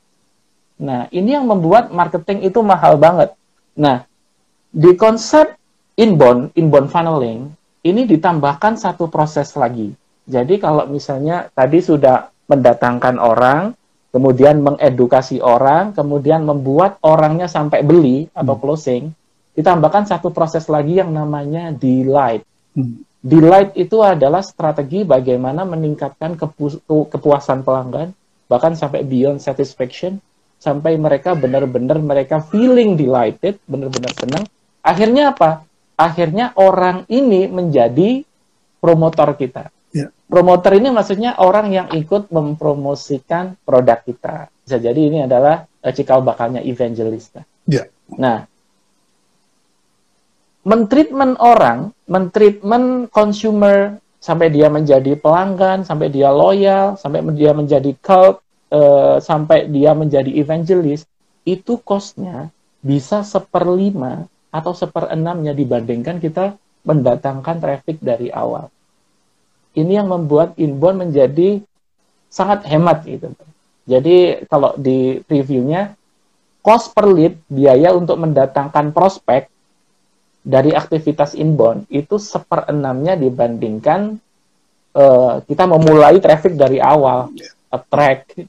Nah, ini yang membuat marketing itu mahal banget. Nah, di konsep inbound, inbound funneling, ini ditambahkan satu proses lagi. Jadi kalau misalnya tadi sudah mendatangkan orang, kemudian mengedukasi orang, kemudian membuat orangnya sampai beli atau hmm. closing, ditambahkan satu proses lagi yang namanya delight. Hmm. Delight itu adalah strategi bagaimana meningkatkan kepu kepuasan pelanggan, bahkan sampai beyond satisfaction, sampai mereka benar-benar mereka feeling delighted, benar-benar senang. Akhirnya apa? Akhirnya orang ini menjadi promotor kita. Promoter ini maksudnya orang yang ikut mempromosikan produk kita. Bisa jadi ini adalah uh, cikal bakalnya evangelist. Yeah. Nah, mentreatment orang, mentreatment consumer sampai dia menjadi pelanggan, sampai dia loyal, sampai dia menjadi cult, uh, sampai dia menjadi evangelist, itu costnya bisa seperlima atau seperenamnya dibandingkan kita mendatangkan traffic dari awal. Ini yang membuat inbound menjadi sangat hemat gitu. Jadi kalau di reviewnya cost per lead biaya untuk mendatangkan prospek dari aktivitas inbound itu seperenamnya dibandingkan uh, kita memulai traffic dari awal, attract,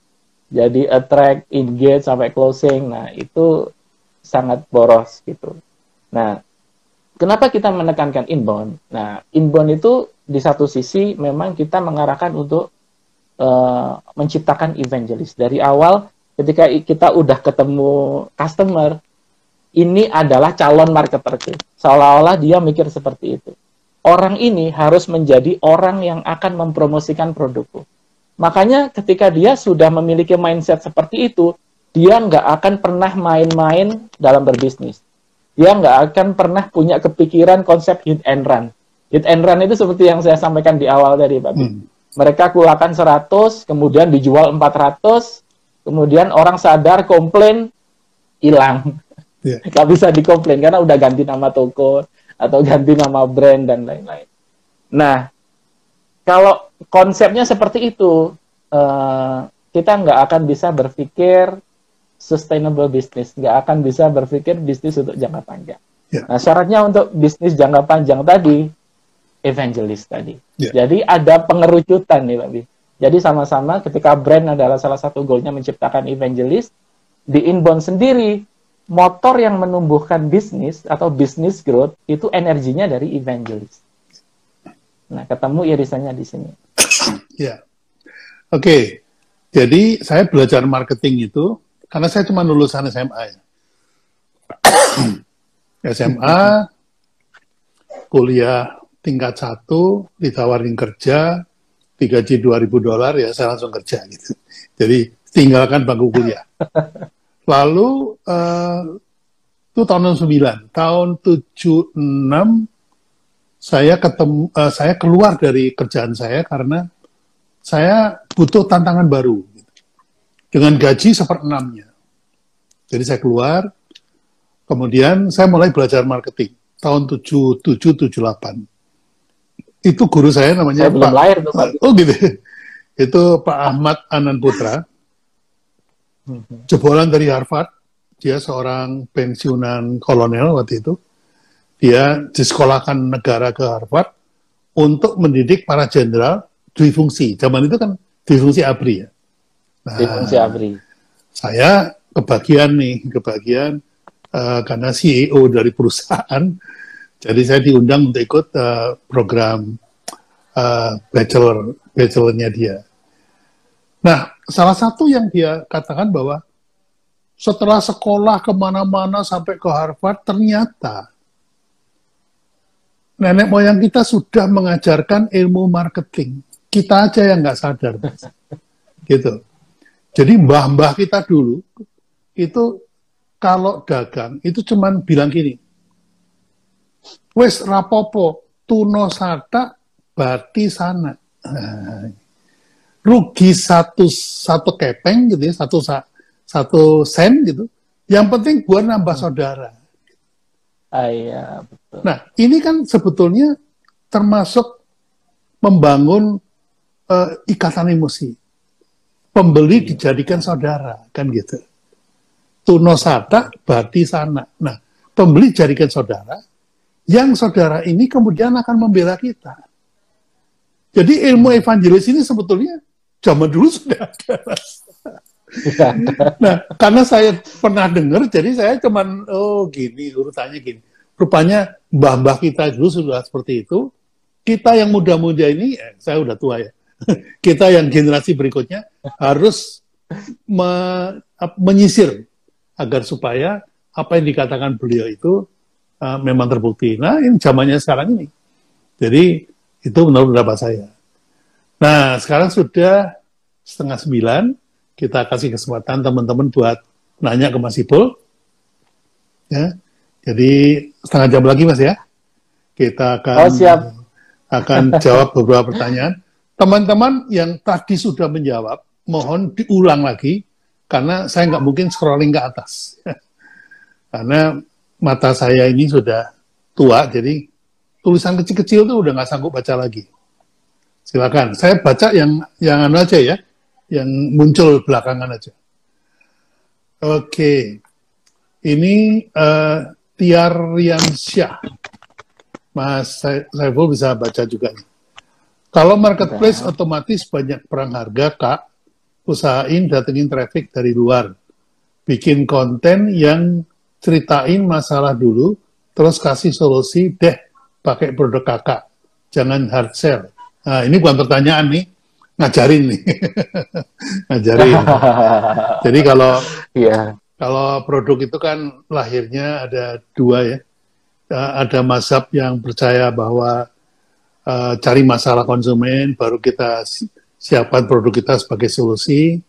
jadi attract, engage sampai closing. Nah itu sangat boros gitu. Nah kenapa kita menekankan inbound? Nah inbound itu di satu sisi memang kita mengarahkan untuk uh, menciptakan evangelist dari awal ketika kita udah ketemu customer ini adalah calon marketer Seolah-olah dia mikir seperti itu. Orang ini harus menjadi orang yang akan mempromosikan produkku. Makanya ketika dia sudah memiliki mindset seperti itu, dia nggak akan pernah main-main dalam berbisnis. Dia nggak akan pernah punya kepikiran konsep hit and run. Hit and run itu seperti yang saya sampaikan di awal tadi, Pak. Hmm. Mereka kulakan 100, kemudian dijual 400, kemudian orang sadar, komplain, hilang yeah. Gak bisa dikomplain karena udah ganti nama toko atau ganti nama brand dan lain-lain. Nah, kalau konsepnya seperti itu, uh, kita nggak akan bisa berpikir sustainable business, nggak akan bisa berpikir bisnis untuk jangka panjang. Yeah. Nah, syaratnya untuk bisnis jangka panjang tadi, evangelist tadi. Yeah. Jadi ada pengerucutan nih, Pak Bi. Jadi sama-sama ketika brand adalah salah satu goalnya menciptakan evangelist, di inbound sendiri motor yang menumbuhkan bisnis atau bisnis growth itu energinya dari evangelist. Nah, ketemu irisannya di sini. ya. Oke. Okay. Jadi saya belajar marketing itu karena saya cuma lulusan SMA ya. SMA kuliah tingkat satu ditawarin kerja digaji 2000 dolar ya saya langsung kerja gitu. Jadi tinggalkan bangku kuliah. Lalu uh, itu tahun 9, tahun 76 saya ketemu uh, saya keluar dari kerjaan saya karena saya butuh tantangan baru gitu. dengan gaji seperenamnya. Jadi saya keluar, kemudian saya mulai belajar marketing tahun 77 78. Itu guru saya namanya saya Pak, belum lahir tuh, Pak. Oh gitu. Itu Pak Ahmad Anan Putra jebolan dari Harvard. Dia seorang pensiunan kolonel waktu itu. Dia disekolahkan negara ke Harvard untuk mendidik para jenderal fungsi. Zaman itu kan fungsi ABRI ya. Nah, fungsi ABRI. Saya kebagian nih, kebagian uh, karena CEO dari perusahaan. Jadi saya diundang untuk ikut uh, program uh, bachelor bachelornya dia. Nah, salah satu yang dia katakan bahwa setelah sekolah ke mana-mana sampai ke Harvard, ternyata nenek moyang kita sudah mengajarkan ilmu marketing. Kita aja yang nggak sadar. gitu. Jadi mbah-mbah kita dulu, itu kalau dagang, itu cuman bilang gini, wes rapopo, tuno sata, bati sana. Rugi satu satu kepeng gitu ya satu satu sen gitu yang penting buat nambah hmm. saudara ah, iya, betul. nah ini kan sebetulnya termasuk membangun uh, ikatan emosi pembeli iya. dijadikan saudara kan gitu tuno sada bati sana nah pembeli jadikan saudara yang saudara ini kemudian akan membela kita jadi ilmu hmm. evangelis ini sebetulnya zaman dulu sudah ada. nah, karena saya pernah dengar, jadi saya cuman, oh gini, urutannya gini. Rupanya mbah-mbah kita dulu sudah seperti itu. Kita yang muda-muda ini, eh, saya udah tua ya, kita yang generasi berikutnya harus me, menyisir agar supaya apa yang dikatakan beliau itu uh, memang terbukti. Nah, ini zamannya sekarang ini. Jadi itu menurut pendapat saya. Nah, sekarang sudah setengah sembilan, kita kasih kesempatan teman-teman buat nanya ke Mas Ipul. Ya. Jadi setengah jam lagi Mas ya. Kita akan oh, siap. akan jawab beberapa pertanyaan. Teman-teman yang tadi sudah menjawab, mohon diulang lagi karena saya nggak mungkin scrolling ke atas. karena mata saya ini sudah tua, jadi tulisan kecil-kecil tuh udah nggak sanggup baca lagi. Silakan, saya baca yang yang anu aja ya, yang muncul belakangan aja. Oke, ini uh, Tiar Syah. Mas Saiful bisa baca juga nih. Kalau marketplace otomatis banyak perang harga, Kak. Usahain datengin traffic dari luar. Bikin konten yang ceritain masalah dulu, terus kasih solusi deh pakai produk kakak. Jangan hard sell. Nah, ini bukan pertanyaan nih, ngajarin nih. ngajarin. Jadi kalau yeah. Kalau produk itu kan lahirnya ada dua ya. Uh, ada mazhab yang percaya bahwa uh, cari masalah konsumen, baru kita siapkan produk kita sebagai solusi.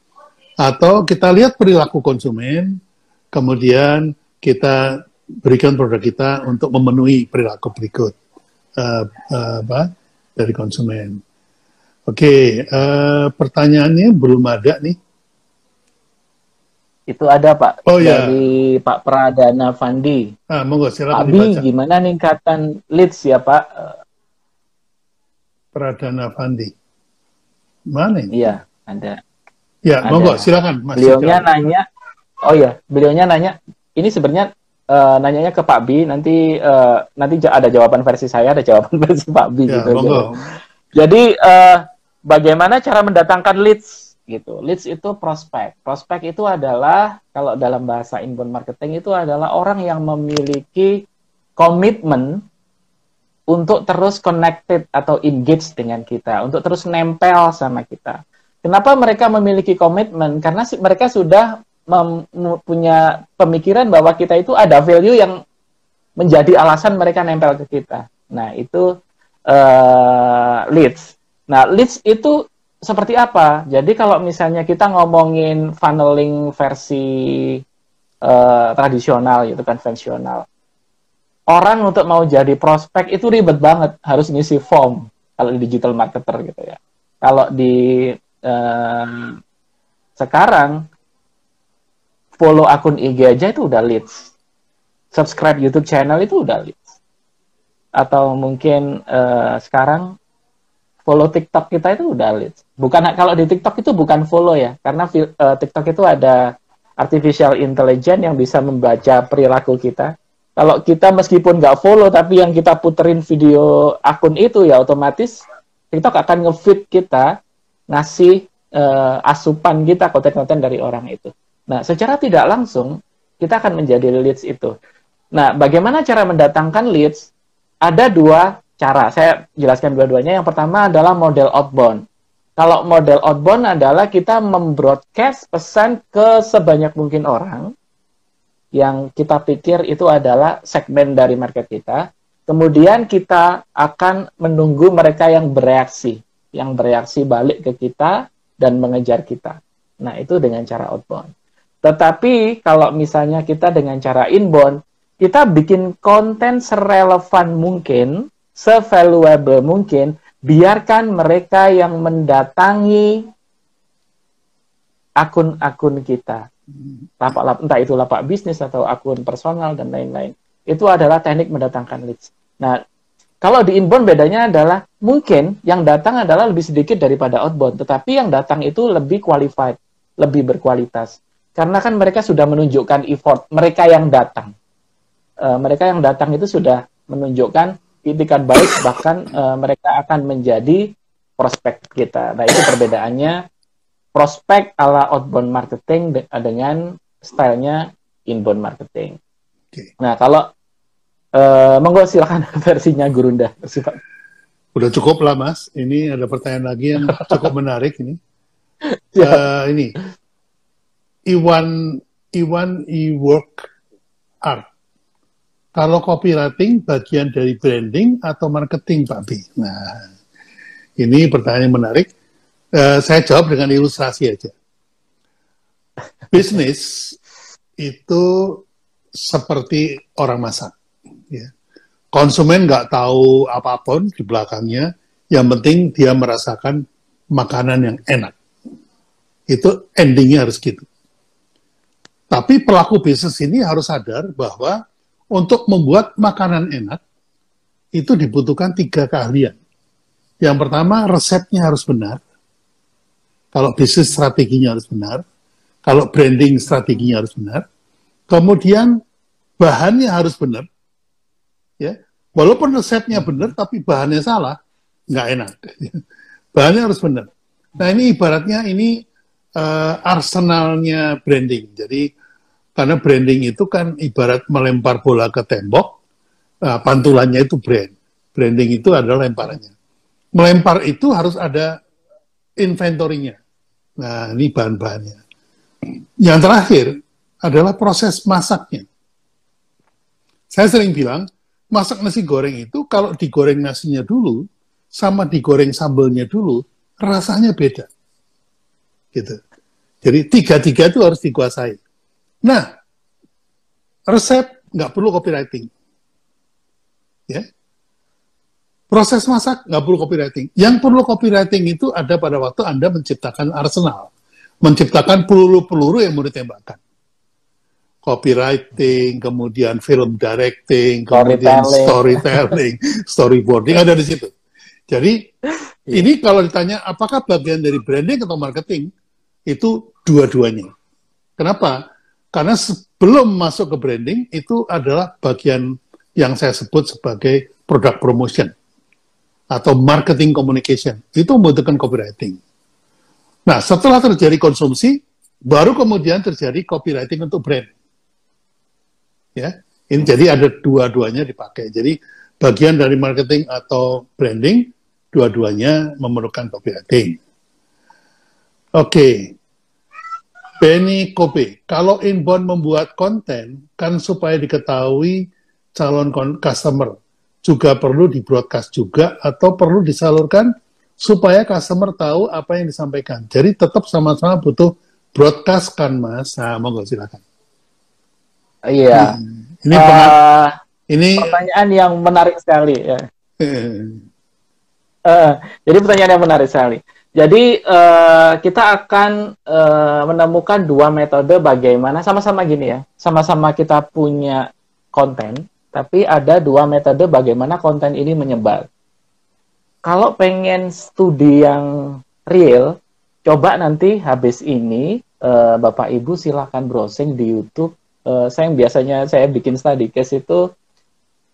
Atau kita lihat perilaku konsumen, kemudian kita berikan produk kita untuk memenuhi perilaku berikut uh, uh, apa, dari konsumen. Oke, okay, uh, pertanyaannya belum ada nih. Itu ada Pak oh, iya. dari Pak Pradana Fandi. Ah, monggo silakan Abi, dibaca. gimana ningkatan leads ya Pak? Pradana Fandi. Mana ini? Iya, ada. Ya, ada. monggo silakan Mas. Beliaunya nanya, oh ya, beliaunya nanya, ini sebenarnya uh, nanyanya ke Pak Bi, nanti uh, nanti ada jawaban versi saya, ada jawaban versi Pak Bi ya, gitu. Monggo. Jadi uh, bagaimana cara mendatangkan leads gitu. Leads itu prospek. Prospek itu adalah kalau dalam bahasa inbound marketing itu adalah orang yang memiliki komitmen untuk terus connected atau engage dengan kita, untuk terus nempel sama kita. Kenapa mereka memiliki komitmen? Karena mereka sudah punya pemikiran bahwa kita itu ada value yang menjadi alasan mereka nempel ke kita. Nah, itu uh, leads. Nah, leads itu seperti apa? Jadi kalau misalnya kita ngomongin funneling versi uh, tradisional gitu konvensional, orang untuk mau jadi prospek itu ribet banget, harus ngisi form kalau di digital marketer gitu ya. Kalau di uh, sekarang follow akun IG aja itu udah leads, subscribe YouTube channel itu udah leads, atau mungkin uh, sekarang follow TikTok kita itu udah leads. Bukan kalau di TikTok itu bukan follow ya, karena uh, TikTok itu ada artificial intelligence yang bisa membaca perilaku kita. Kalau kita meskipun nggak follow tapi yang kita puterin video akun itu ya otomatis TikTok akan ngefeed kita ngasih uh, asupan kita konten-konten dari orang itu. Nah, secara tidak langsung kita akan menjadi leads itu. Nah, bagaimana cara mendatangkan leads? Ada dua cara. Saya jelaskan dua-duanya. Yang pertama adalah model outbound. Kalau model outbound adalah kita membroadcast pesan ke sebanyak mungkin orang yang kita pikir itu adalah segmen dari market kita. Kemudian kita akan menunggu mereka yang bereaksi, yang bereaksi balik ke kita dan mengejar kita. Nah, itu dengan cara outbound. Tetapi kalau misalnya kita dengan cara inbound, kita bikin konten serelevan mungkin se-valuable mungkin, biarkan mereka yang mendatangi akun-akun kita. Lapak, lapak, entah itu lapak bisnis atau akun personal dan lain-lain. Itu adalah teknik mendatangkan leads. Nah, kalau di inbound bedanya adalah mungkin yang datang adalah lebih sedikit daripada outbound, tetapi yang datang itu lebih qualified, lebih berkualitas. Karena kan mereka sudah menunjukkan effort, mereka yang datang. Uh, mereka yang datang itu sudah menunjukkan itikat baik bahkan uh, mereka akan menjadi prospek kita. Nah itu perbedaannya prospek ala outbound marketing de dengan stylenya inbound marketing. Okay. Nah kalau uh, monggo silakan versinya Gurunda. Udah cukup lah mas. Ini ada pertanyaan lagi yang cukup menarik ini. Uh, ini Iwan Iwan e-work art kalau copywriting bagian dari branding atau marketing, Pak B? Nah, ini pertanyaan yang menarik. Uh, saya jawab dengan ilustrasi aja. Bisnis itu seperti orang masak. Ya. Konsumen nggak tahu apa pun di belakangnya, yang penting dia merasakan makanan yang enak. Itu endingnya harus gitu. Tapi pelaku bisnis ini harus sadar bahwa untuk membuat makanan enak, itu dibutuhkan tiga keahlian. Yang pertama, resepnya harus benar. Kalau bisnis strateginya harus benar. Kalau branding strateginya harus benar. Kemudian, bahannya harus benar. Ya, Walaupun resepnya benar, tapi bahannya salah, nggak enak. bahannya harus benar. Nah ini ibaratnya ini uh, arsenalnya branding. Jadi karena branding itu kan ibarat melempar bola ke tembok, uh, pantulannya itu brand. Branding itu adalah lemparannya. Melempar itu harus ada inventorinya. Nah ini bahan-bahannya. Yang terakhir adalah proses masaknya. Saya sering bilang, masak nasi goreng itu kalau digoreng nasinya dulu, sama digoreng sambelnya dulu, rasanya beda. Gitu. Jadi tiga-tiga itu harus dikuasai. Nah, resep nggak perlu copywriting. Ya. Proses masak nggak perlu copywriting. Yang perlu copywriting itu ada pada waktu Anda menciptakan arsenal. Menciptakan peluru-peluru yang mau ditembakkan. Copywriting, kemudian film directing, kemudian storytelling, storyboarding, ada di situ. Jadi ini kalau ditanya apakah bagian dari branding atau marketing, itu dua-duanya. Kenapa? Karena sebelum masuk ke branding, itu adalah bagian yang saya sebut sebagai product promotion atau marketing communication. Itu membutuhkan copywriting. Nah, setelah terjadi konsumsi, baru kemudian terjadi copywriting untuk brand. Ya, ini jadi ada dua-duanya dipakai. Jadi bagian dari marketing atau branding, dua-duanya memerlukan copywriting. Oke, okay. Benny Kobe, kalau inbound membuat konten, kan supaya diketahui calon customer, juga perlu di broadcast juga atau perlu disalurkan supaya customer tahu apa yang disampaikan. Jadi tetap sama-sama butuh broadcast kan mas. Nah, monggo silakan. Iya. Hmm. Ini, uh, ini pertanyaan yang menarik sekali ya. Jadi pertanyaan yang menarik sekali. Jadi uh, kita akan uh, menemukan dua metode bagaimana sama-sama gini ya, sama-sama kita punya konten, tapi ada dua metode bagaimana konten ini menyebar. Kalau pengen studi yang real, coba nanti habis ini uh, Bapak Ibu silahkan browsing di YouTube. Uh, saya yang biasanya saya bikin study case itu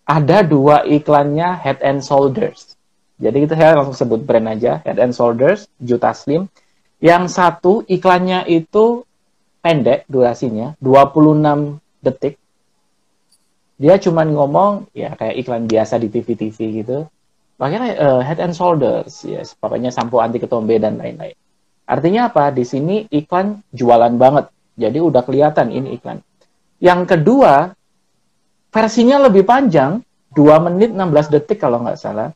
ada dua iklannya Head and Shoulders jadi kita saya langsung sebut brand aja, Head and Shoulders, Juta Slim. Yang satu iklannya itu pendek durasinya, 26 detik. Dia cuma ngomong ya kayak iklan biasa di TV-TV gitu. Makanya uh, Head and Shoulders, ya yes, pokoknya sampo anti ketombe dan lain-lain. Artinya apa? Di sini iklan jualan banget. Jadi udah kelihatan ini iklan. Yang kedua, versinya lebih panjang, 2 menit 16 detik kalau nggak salah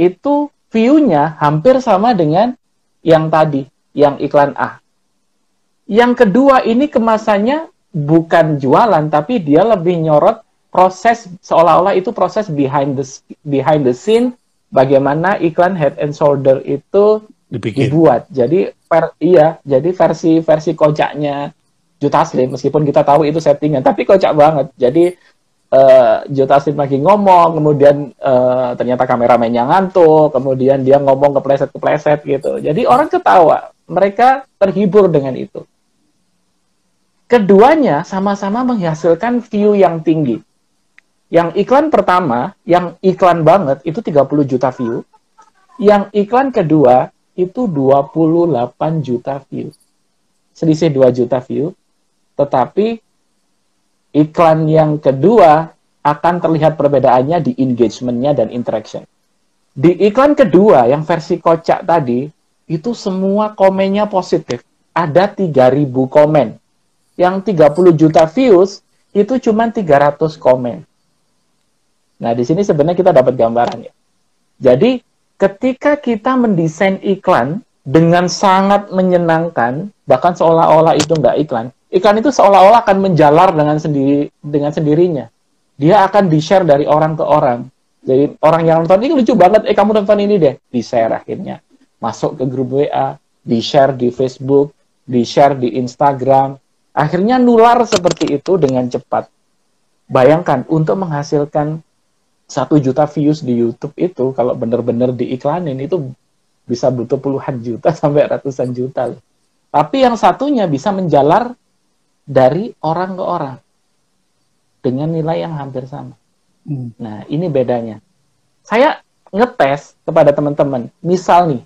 itu view-nya hampir sama dengan yang tadi, yang iklan A. Yang kedua ini kemasannya bukan jualan, tapi dia lebih nyorot proses seolah-olah itu proses behind the behind the scene bagaimana iklan head and shoulder itu Dibikin. dibuat. Jadi per, iya, jadi versi versi kocaknya Juta Slim meskipun kita tahu itu settingan, tapi kocak banget. Jadi uh, Joe Taslim lagi ngomong, kemudian uh, ternyata kameramennya ngantuk, kemudian dia ngomong kepleset-kepleset gitu. Jadi orang ketawa, mereka terhibur dengan itu. Keduanya sama-sama menghasilkan view yang tinggi. Yang iklan pertama, yang iklan banget, itu 30 juta view. Yang iklan kedua, itu 28 juta view. Selisih 2 juta view. Tetapi iklan yang kedua akan terlihat perbedaannya di engagementnya dan interaction. Di iklan kedua yang versi kocak tadi, itu semua komennya positif. Ada 3000 komen. Yang 30 juta views, itu cuma 300 komen. Nah, di sini sebenarnya kita dapat gambarannya. Jadi, ketika kita mendesain iklan dengan sangat menyenangkan, bahkan seolah-olah itu nggak iklan, iklan itu seolah-olah akan menjalar dengan sendiri dengan sendirinya. Dia akan di-share dari orang ke orang. Jadi orang yang nonton ini lucu banget, eh kamu nonton ini deh, di-share akhirnya. Masuk ke grup WA, di-share di Facebook, di-share di Instagram. Akhirnya nular seperti itu dengan cepat. Bayangkan, untuk menghasilkan satu juta views di YouTube itu, kalau benar-benar diiklanin, itu bisa butuh puluhan juta sampai ratusan juta. Tapi yang satunya bisa menjalar dari orang ke orang dengan nilai yang hampir sama. Hmm. Nah, ini bedanya. Saya ngetes kepada teman-teman. Misal nih,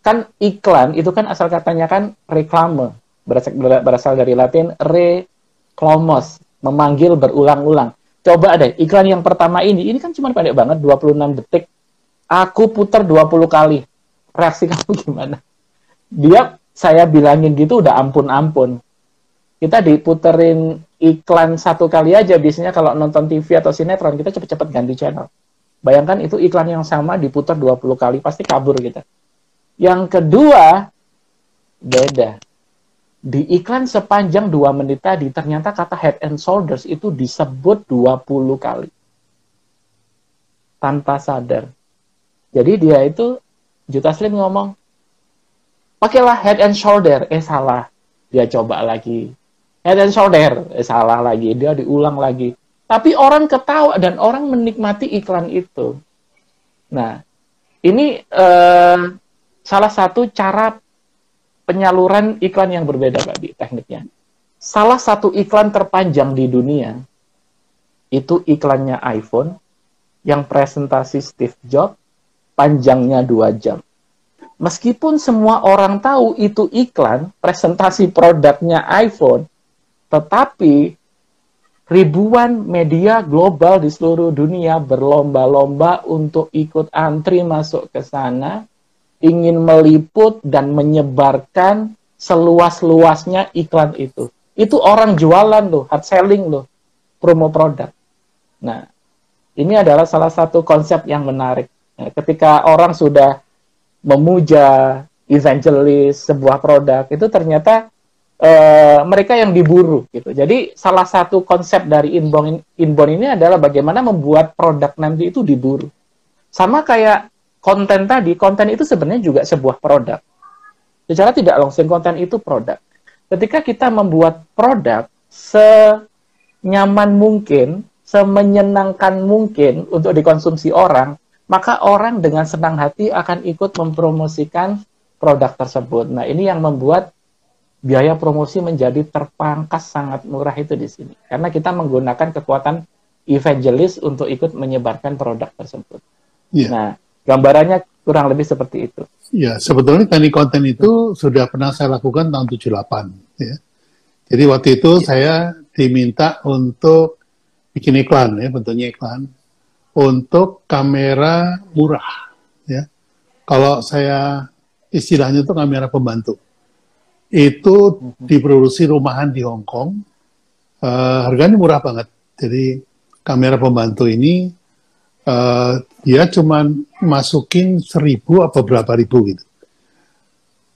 kan iklan itu kan asal katanya kan reklame, berasal, berasal dari Latin reklamos, memanggil berulang-ulang. Coba deh, iklan yang pertama ini, ini kan cuma pendek banget, 26 detik. Aku putar 20 kali. Reaksi kamu gimana? Dia, saya bilangin gitu udah ampun-ampun. Kita diputerin iklan satu kali aja, biasanya kalau nonton TV atau sinetron, kita cepet-cepet ganti channel. Bayangkan itu iklan yang sama diputar 20 kali, pasti kabur kita. Yang kedua, beda. Di iklan sepanjang dua menit tadi, ternyata kata head and shoulders itu disebut 20 kali. Tanpa sadar. Jadi dia itu, Juta Slim ngomong, pakailah head and shoulder. Eh salah. Dia coba lagi. Head and shoulder. Eh salah lagi. Dia diulang lagi. Tapi orang ketawa dan orang menikmati iklan itu. Nah, ini eh, salah satu cara penyaluran iklan yang berbeda Pak di tekniknya. Salah satu iklan terpanjang di dunia itu iklannya iPhone yang presentasi Steve Jobs panjangnya dua jam. Meskipun semua orang tahu itu iklan presentasi produknya iPhone, tetapi ribuan media global di seluruh dunia berlomba-lomba untuk ikut antri masuk ke sana ingin meliput dan menyebarkan seluas-luasnya iklan itu. Itu orang jualan loh, hard selling loh, promo produk. Nah, ini adalah salah satu konsep yang menarik. Nah, ketika orang sudah memuja evangelis sebuah produk, itu ternyata uh, mereka yang diburu gitu. Jadi salah satu konsep dari inbound inbound ini adalah bagaimana membuat produk nanti itu diburu. Sama kayak konten tadi, konten itu sebenarnya juga sebuah produk. Secara tidak langsung konten itu produk. Ketika kita membuat produk senyaman mungkin, semenyenangkan mungkin untuk dikonsumsi orang, maka orang dengan senang hati akan ikut mempromosikan produk tersebut. Nah, ini yang membuat biaya promosi menjadi terpangkas sangat murah itu di sini. Karena kita menggunakan kekuatan evangelis untuk ikut menyebarkan produk tersebut. Yeah. Nah, Gambarannya kurang lebih seperti itu. Ya, sebetulnya teknik konten itu sudah pernah saya lakukan tahun 78. Ya. Jadi waktu itu ya. saya diminta untuk bikin iklan, ya bentuknya iklan, untuk kamera murah. Ya. Kalau saya istilahnya itu kamera pembantu. Itu mhm. diproduksi rumahan di Hong Kong, uh, harganya murah banget. Jadi kamera pembantu ini uh, dia cuma masukin seribu apa berapa ribu gitu.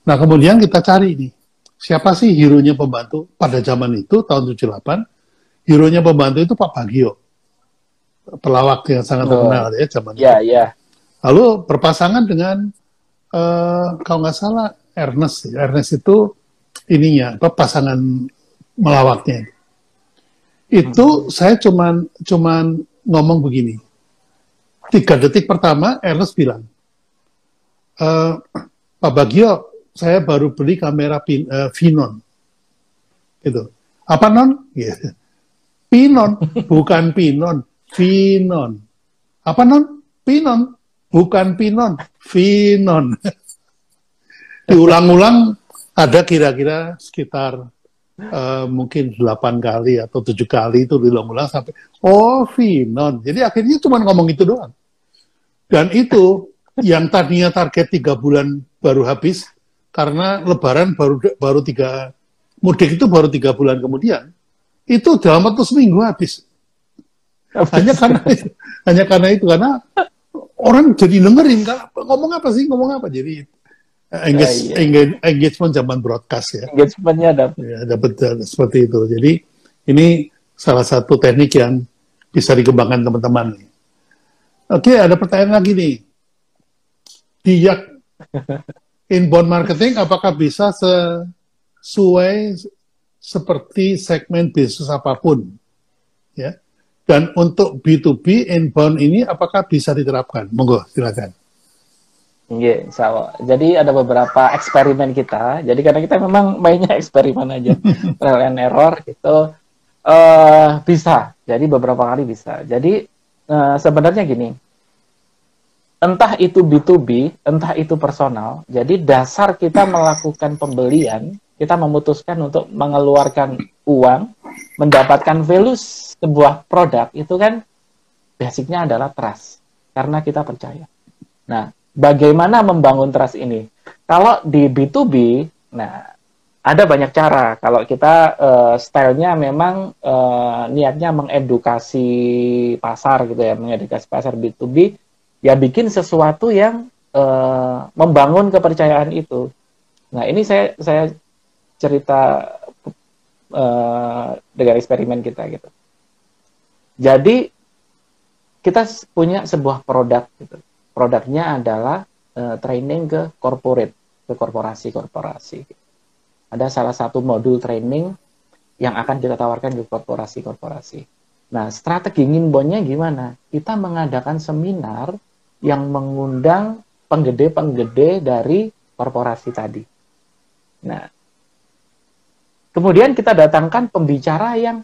Nah kemudian kita cari nih, siapa sih hero-nya pembantu pada zaman itu tahun 78, hero-nya pembantu itu Pak Bagio, pelawak yang sangat oh. terkenal ya zaman yeah, itu. Yeah. Lalu berpasangan dengan uh, kalau nggak salah Ernest, Ernest itu ininya apa pasangan melawaknya. Itu hmm. saya cuman cuman ngomong begini, tiga detik pertama Ernest bilang, e, Pak Bagio, saya baru beli kamera pin, uh, Vinon. Gitu. Apa non? Gitu. Pinon, bukan Pinon, Vinon. Apa non? Pinon, bukan Pinon, Vinon. Diulang-ulang ada kira-kira sekitar uh, mungkin delapan kali atau tujuh kali itu diulang-ulang sampai oh Vinon. Jadi akhirnya cuma ngomong itu doang. Dan itu yang tadinya target tiga bulan baru habis karena Lebaran baru baru tiga mudik itu baru tiga bulan kemudian itu dalam waktu seminggu habis. Hanya karena itu, hanya karena itu karena orang jadi dengerin kan ngomong apa sih ngomong apa jadi engage, uh, iya. engagement zaman broadcast ya. Engagementnya dapat. Ya, dapat seperti itu. Jadi ini salah satu teknik yang bisa dikembangkan teman-teman. Oke, ada pertanyaan lagi nih. Diak inbound marketing apakah bisa sesuai seperti segmen bisnis apa pun? Ya. Dan untuk B2B inbound ini apakah bisa diterapkan? Monggo, silakan. Iya, yeah, Jadi ada beberapa eksperimen kita. Jadi karena kita memang mainnya eksperimen aja, trial and error itu uh, bisa. Jadi beberapa kali bisa. Jadi uh, sebenarnya gini, entah itu B2B, entah itu personal. Jadi dasar kita melakukan pembelian, kita memutuskan untuk mengeluarkan uang, mendapatkan value sebuah produk itu kan basicnya adalah trust karena kita percaya. Nah, bagaimana membangun trust ini? Kalau di B2B, nah ada banyak cara. Kalau kita uh, stylenya memang uh, niatnya mengedukasi pasar gitu ya, mengedukasi pasar B2B, ya bikin sesuatu yang uh, membangun kepercayaan itu. Nah ini saya saya cerita uh, dengan eksperimen kita gitu. Jadi kita punya sebuah produk gitu produknya adalah uh, training ke corporate, ke korporasi-korporasi. Ada salah satu modul training yang akan kita tawarkan ke korporasi-korporasi. Nah, strategi nginbonnya gimana? Kita mengadakan seminar yang mengundang penggede-penggede dari korporasi tadi. Nah, kemudian kita datangkan pembicara yang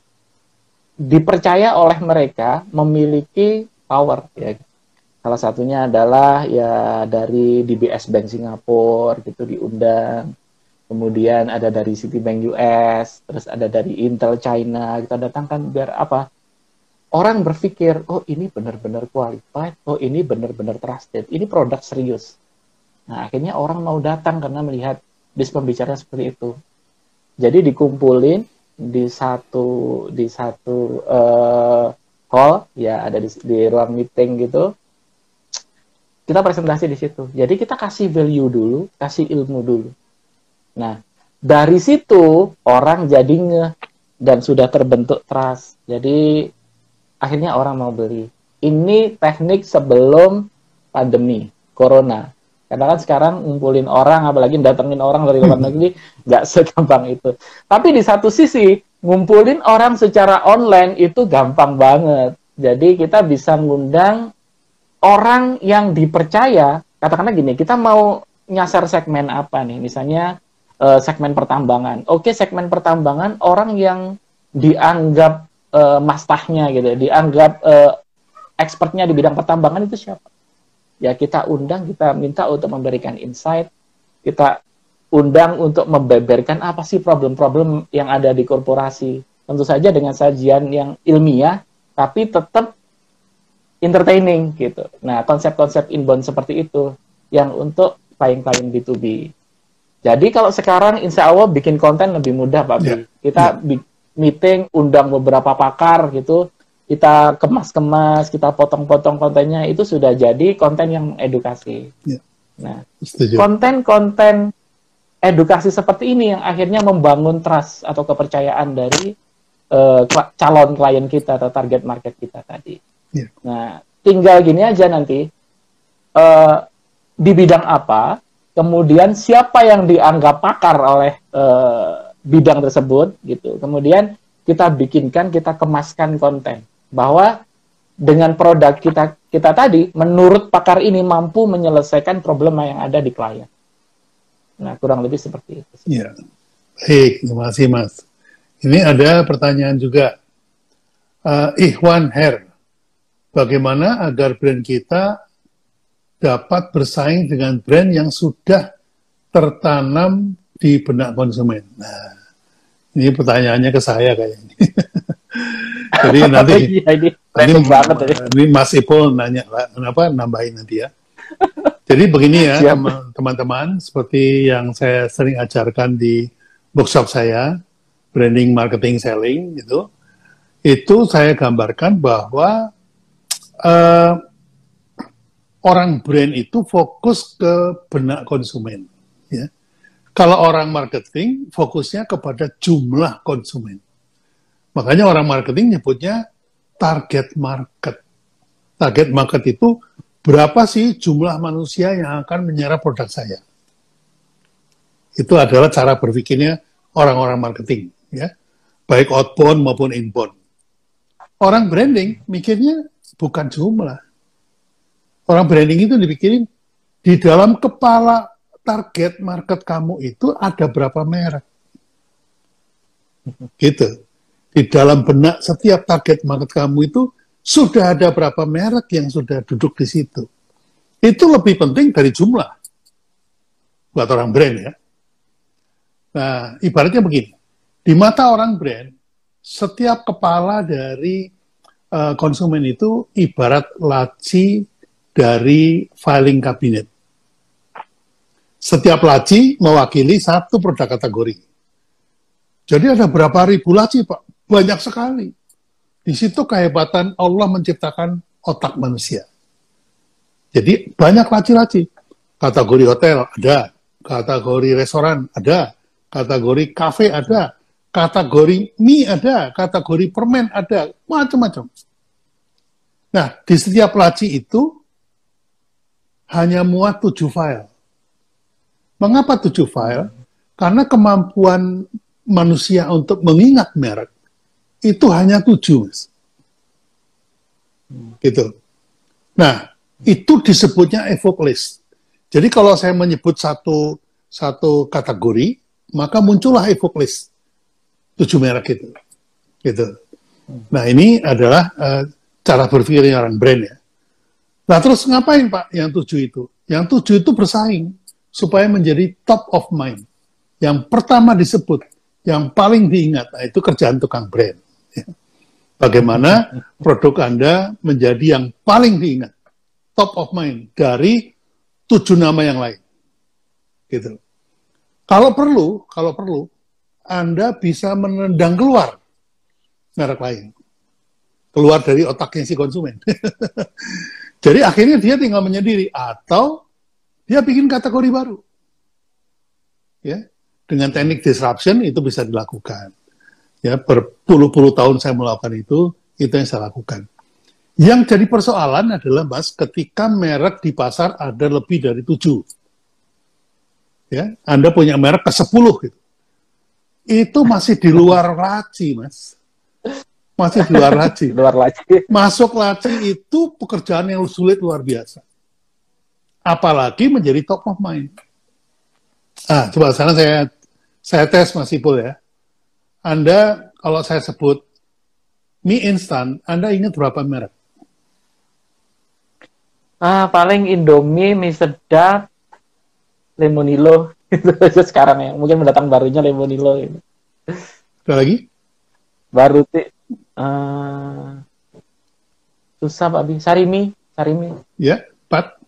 dipercaya oleh mereka memiliki power ya Salah satunya adalah ya dari DBS Bank Singapura gitu diundang. Kemudian ada dari Citibank US, terus ada dari Intel China, kita datangkan biar apa? Orang berpikir, oh ini benar-benar qualified, oh ini benar-benar trusted, ini produk serius. Nah, akhirnya orang mau datang karena melihat bis pembicara seperti itu. Jadi dikumpulin di satu di satu uh, hall ya ada di, di ruang meeting gitu kita presentasi di situ. Jadi kita kasih value dulu, kasih ilmu dulu. Nah, dari situ orang jadi nge dan sudah terbentuk trust. Jadi akhirnya orang mau beli. Ini teknik sebelum pandemi corona. Karena kan sekarang ngumpulin orang, apalagi datengin orang dari luar negeri, nggak segampang itu. Tapi di satu sisi, ngumpulin orang secara online itu gampang banget. Jadi kita bisa ngundang orang yang dipercaya, katakanlah gini, kita mau nyasar segmen apa nih? Misalnya uh, segmen pertambangan. Oke, segmen pertambangan orang yang dianggap uh, mastahnya gitu, dianggap uh, expertnya di bidang pertambangan itu siapa? Ya kita undang, kita minta untuk memberikan insight, kita undang untuk membeberkan apa sih problem-problem yang ada di korporasi. Tentu saja dengan sajian yang ilmiah, tapi tetap entertaining gitu. Nah, konsep-konsep inbound seperti itu yang untuk klien-klien B2B. Jadi kalau sekarang insya Allah bikin konten lebih mudah Pak Bi. Yeah. Kita yeah. meeting, undang beberapa pakar gitu, kita kemas-kemas, kita potong-potong kontennya, itu sudah jadi konten yang edukasi. Yeah. Nah, konten-konten edukasi seperti ini yang akhirnya membangun trust atau kepercayaan dari uh, calon klien kita atau target market kita tadi. Yeah. Nah, tinggal gini aja nanti uh, di bidang apa, kemudian siapa yang dianggap pakar oleh uh, bidang tersebut, gitu. Kemudian kita bikinkan, kita kemaskan konten bahwa dengan produk kita kita tadi, menurut pakar ini mampu menyelesaikan problema yang ada di klien. Nah, kurang lebih seperti itu. Iya. Baik, terima kasih Mas. Ini ada pertanyaan juga. Uh, Ikhwan Her bagaimana agar brand kita dapat bersaing dengan brand yang sudah tertanam di benak konsumen. Nah, ini pertanyaannya ke saya kayaknya. Jadi nanti, iya, ini, banget, ini Mas Ipul nanya, kenapa nambahin nanti ya. Jadi begini ya teman-teman, seperti yang saya sering ajarkan di workshop saya, branding, marketing, selling gitu, itu saya gambarkan bahwa uh, orang brand itu fokus ke benak konsumen. Ya. Kalau orang marketing fokusnya kepada jumlah konsumen. Makanya orang marketing nyebutnya target market. Target market itu berapa sih jumlah manusia yang akan menyerap produk saya. Itu adalah cara berpikirnya orang-orang marketing, ya. Baik outbound maupun inbound. Orang branding mikirnya bukan jumlah. Orang branding itu dipikirin di dalam kepala target market kamu itu ada berapa merek. Gitu. Di dalam benak setiap target market kamu itu sudah ada berapa merek yang sudah duduk di situ. Itu lebih penting dari jumlah. Buat orang brand ya. Nah, ibaratnya begini. Di mata orang brand, setiap kepala dari uh, konsumen itu ibarat laci dari filing kabinet. Setiap laci mewakili satu produk kategori. Jadi ada berapa ribu laci, Pak? Banyak sekali. Di situ kehebatan Allah menciptakan otak manusia. Jadi banyak laci-laci. Kategori hotel ada, kategori restoran ada, kategori kafe ada, kategori mie ada, kategori permen ada, macam-macam. Nah, di setiap laci itu hanya muat tujuh file. Mengapa tujuh file? Karena kemampuan manusia untuk mengingat merek itu hanya tujuh, mas. Gitu. Nah, itu disebutnya evoke list. Jadi kalau saya menyebut satu satu kategori, maka muncullah evoke list tujuh merek itu. Gitu. Nah ini adalah uh, cara berpikirnya orang brand ya. Nah terus ngapain Pak yang tujuh itu? Yang tujuh itu bersaing supaya menjadi top of mind. Yang pertama disebut, yang paling diingat, nah itu kerjaan tukang brand. Bagaimana produk Anda menjadi yang paling diingat, top of mind dari tujuh nama yang lain. Gitu. Kalau perlu, kalau perlu, Anda bisa menendang keluar merek lain. Keluar dari otaknya si konsumen. Jadi akhirnya dia tinggal menyendiri atau dia bikin kategori baru. Ya, dengan teknik disruption itu bisa dilakukan. Ya, berpuluh-puluh tahun saya melakukan itu, itu yang saya lakukan. Yang jadi persoalan adalah, Mas, ketika merek di pasar ada lebih dari tujuh. Ya, Anda punya merek ke sepuluh gitu. Itu masih di luar laci, Mas. Masih di luar laci. luar laci. Masuk laci itu pekerjaan yang sulit luar biasa apalagi menjadi top of mind. Ah, coba sekarang saya saya tes Mas Ipul ya. Anda kalau saya sebut mie instan, Anda ingat berapa merek? Ah, paling Indomie, mie sedap, Lemonilo itu sekarang ya. Mungkin mendatang barunya Lemonilo gitu. Ada lagi? Baru sih. Uh, susah Pak Bi. Sarimi, Sarimi. Ya, empat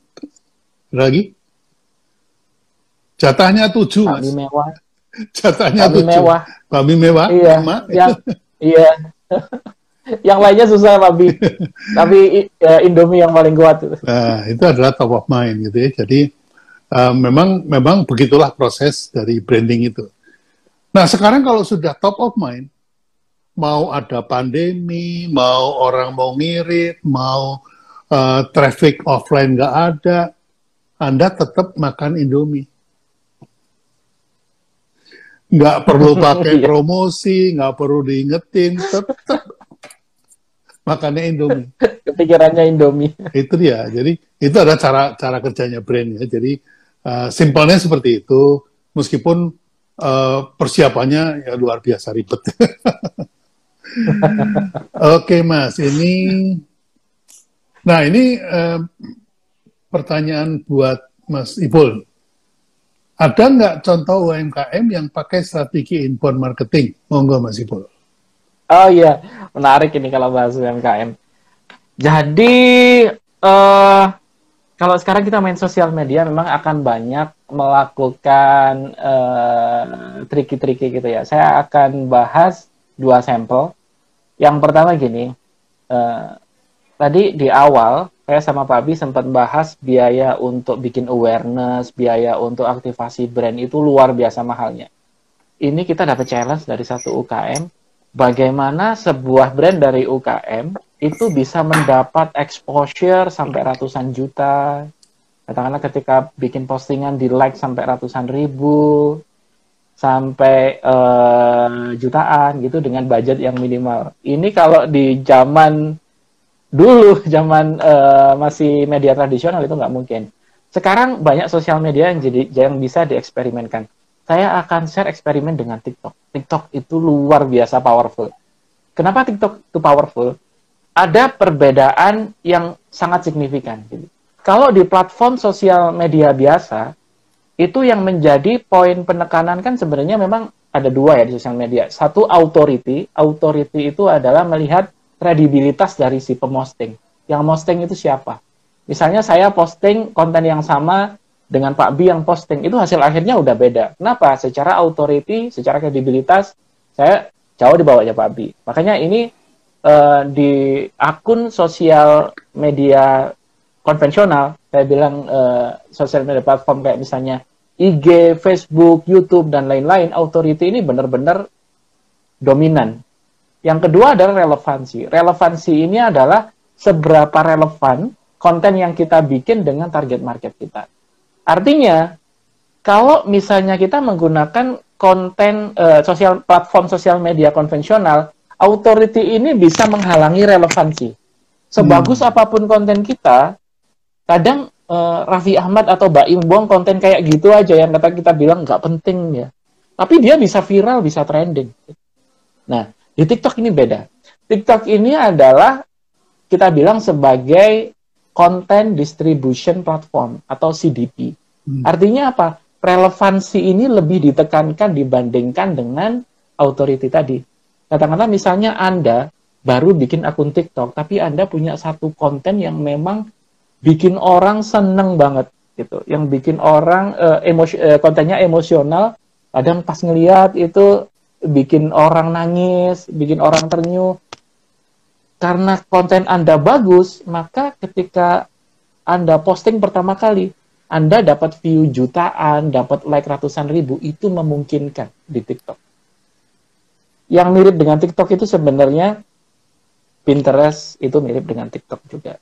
lagi? Jatahnya tujuh, Mas. mewah. Jatahnya Kami tujuh. mewah. Kami mewah? Iya. Yang, iya. yang lainnya susah, Pak Bi. Tapi ya, Indomie yang paling kuat. Nah, itu adalah top of mind gitu ya. Jadi uh, memang memang begitulah proses dari branding itu. Nah, sekarang kalau sudah top of mind, mau ada pandemi, mau orang mau ngirit, mau uh, traffic offline nggak ada, anda tetap makan Indomie. Nggak perlu pakai iya. promosi, nggak perlu diingetin, tetap makannya Indomie. Kepikirannya Indomie. Itu dia. Jadi itu ada cara cara kerjanya brand ya. Jadi uh, simpelnya seperti itu, meskipun uh, persiapannya ya luar biasa ribet. Oke Mas, ini, nah ini uh, pertanyaan buat Mas Ipul. Ada nggak contoh UMKM yang pakai strategi inbound marketing? Monggo Mas Ipul. Oh iya, menarik ini kalau bahas UMKM. Jadi uh, kalau sekarang kita main sosial media memang akan banyak melakukan uh, triki-triki gitu ya. Saya akan bahas dua sampel. Yang pertama gini, uh, tadi di awal saya sama Pak Abi sempat bahas biaya untuk bikin awareness, biaya untuk aktivasi brand itu luar biasa mahalnya. Ini kita dapat challenge dari satu UKM, bagaimana sebuah brand dari UKM itu bisa mendapat exposure sampai ratusan juta. Katakanlah ketika bikin postingan di like sampai ratusan ribu, sampai uh, jutaan gitu dengan budget yang minimal. Ini kalau di zaman dulu zaman uh, masih media tradisional itu nggak mungkin. Sekarang banyak sosial media yang jadi yang bisa dieksperimenkan. Saya akan share eksperimen dengan TikTok. TikTok itu luar biasa powerful. Kenapa TikTok itu powerful? Ada perbedaan yang sangat signifikan. Kalau di platform sosial media biasa, itu yang menjadi poin penekanan kan sebenarnya memang ada dua ya di sosial media. Satu authority. Authority itu adalah melihat kredibilitas dari si pemosting. Yang posting itu siapa? Misalnya saya posting konten yang sama dengan Pak B yang posting, itu hasil akhirnya udah beda. Kenapa? Secara authority, secara kredibilitas, saya jauh di bawahnya Pak B. Makanya ini uh, di akun sosial media konvensional, saya bilang uh, sosial media platform kayak misalnya IG, Facebook, YouTube, dan lain-lain, authority ini benar-benar dominan yang kedua adalah relevansi. Relevansi ini adalah seberapa relevan konten yang kita bikin dengan target market kita. Artinya, kalau misalnya kita menggunakan konten uh, sosial platform sosial media konvensional, authority ini bisa menghalangi relevansi. Sebagus hmm. apa pun konten kita, kadang uh, Raffi Ahmad atau Baim buang konten kayak gitu aja yang kata kita bilang nggak penting ya. Tapi dia bisa viral, bisa trending. Nah, di TikTok ini beda. TikTok ini adalah kita bilang sebagai content distribution platform atau CDP. Hmm. Artinya apa? Relevansi ini lebih ditekankan dibandingkan dengan authority tadi. Katakanlah misalnya Anda baru bikin akun TikTok, tapi Anda punya satu konten yang memang bikin orang seneng banget gitu, yang bikin orang uh, emosi uh, kontennya emosional. Kadang pas ngeliat itu bikin orang nangis, bikin orang ternyuh. Karena konten Anda bagus, maka ketika Anda posting pertama kali, Anda dapat view jutaan, dapat like ratusan ribu, itu memungkinkan di TikTok. Yang mirip dengan TikTok itu sebenarnya Pinterest itu mirip dengan TikTok juga.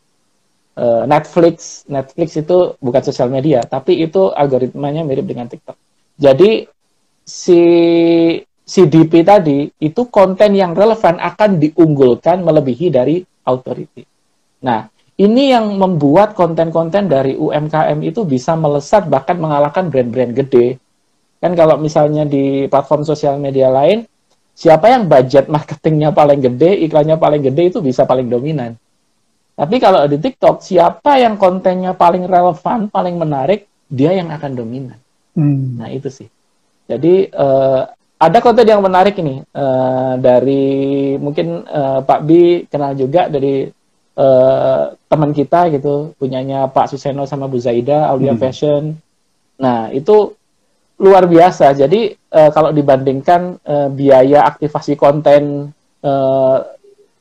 Uh, Netflix, Netflix itu bukan sosial media, tapi itu algoritmanya mirip dengan TikTok. Jadi si CDP tadi itu konten yang relevan akan diunggulkan melebihi dari authority. Nah, ini yang membuat konten-konten dari UMKM itu bisa melesat bahkan mengalahkan brand-brand gede. Kan kalau misalnya di platform sosial media lain, siapa yang budget marketingnya paling gede, iklannya paling gede itu bisa paling dominan. Tapi kalau di TikTok, siapa yang kontennya paling relevan, paling menarik, dia yang akan dominan. Hmm. Nah itu sih. Jadi uh, ada konten yang menarik ini uh, dari mungkin uh, Pak Bi kenal juga dari uh, teman kita gitu punyanya Pak Suseno sama Bu Zaida Aulia hmm. Fashion. Nah itu luar biasa. Jadi uh, kalau dibandingkan uh, biaya aktivasi konten uh,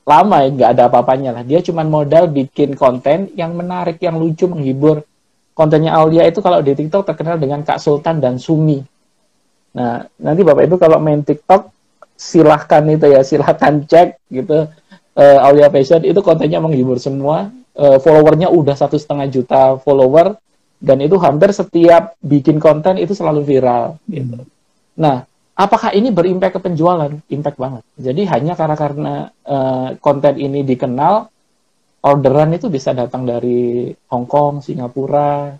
lama ya nggak ada apa-apanya lah. Dia cuma modal bikin konten yang menarik, yang lucu, menghibur. Kontennya Aulia itu kalau di TikTok terkenal dengan Kak Sultan dan Sumi Nah, nanti Bapak Ibu kalau main TikTok silahkan itu ya, silahkan cek gitu. Uh, Aulia Fashion itu kontennya menghibur semua. Uh, followernya udah satu setengah juta follower dan itu hampir setiap bikin konten itu selalu viral gitu. Hmm. Nah, apakah ini berimpact ke penjualan? Impact banget. Jadi hanya karena karena uh, konten ini dikenal, orderan itu bisa datang dari Hong Kong, Singapura,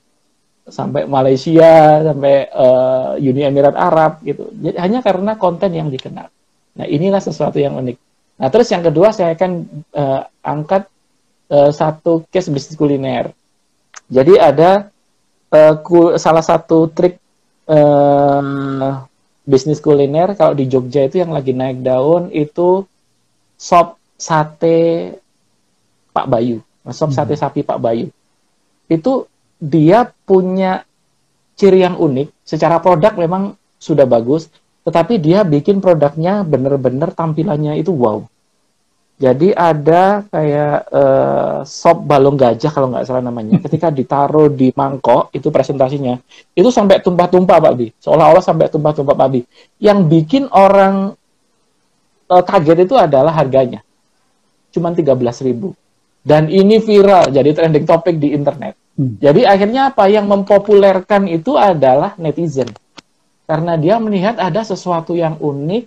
sampai Malaysia, sampai uh, Uni Emirat Arab gitu. Jadi hanya karena konten yang dikenal. Nah, inilah sesuatu yang unik. Nah, terus yang kedua saya akan uh, angkat uh, satu case bisnis kuliner. Jadi ada uh, ku, salah satu trik uh, bisnis kuliner kalau di Jogja itu yang lagi naik daun itu sop sate Pak Bayu, sop sate hmm. sapi Pak Bayu. Itu dia punya ciri yang unik. Secara produk memang sudah bagus, tetapi dia bikin produknya benar-benar tampilannya itu wow. Jadi ada kayak uh, sop balong gajah kalau nggak salah namanya. Ketika ditaruh di mangkok itu presentasinya, itu sampai tumpah-tumpah Pak Bi. Seolah-olah sampai tumpah-tumpah Pak Bi. Yang bikin orang uh, kaget itu adalah harganya. Cuman 13 ribu. Dan ini viral, jadi trending topik di internet. Hmm. Jadi akhirnya apa yang mempopulerkan itu adalah netizen. Karena dia melihat ada sesuatu yang unik,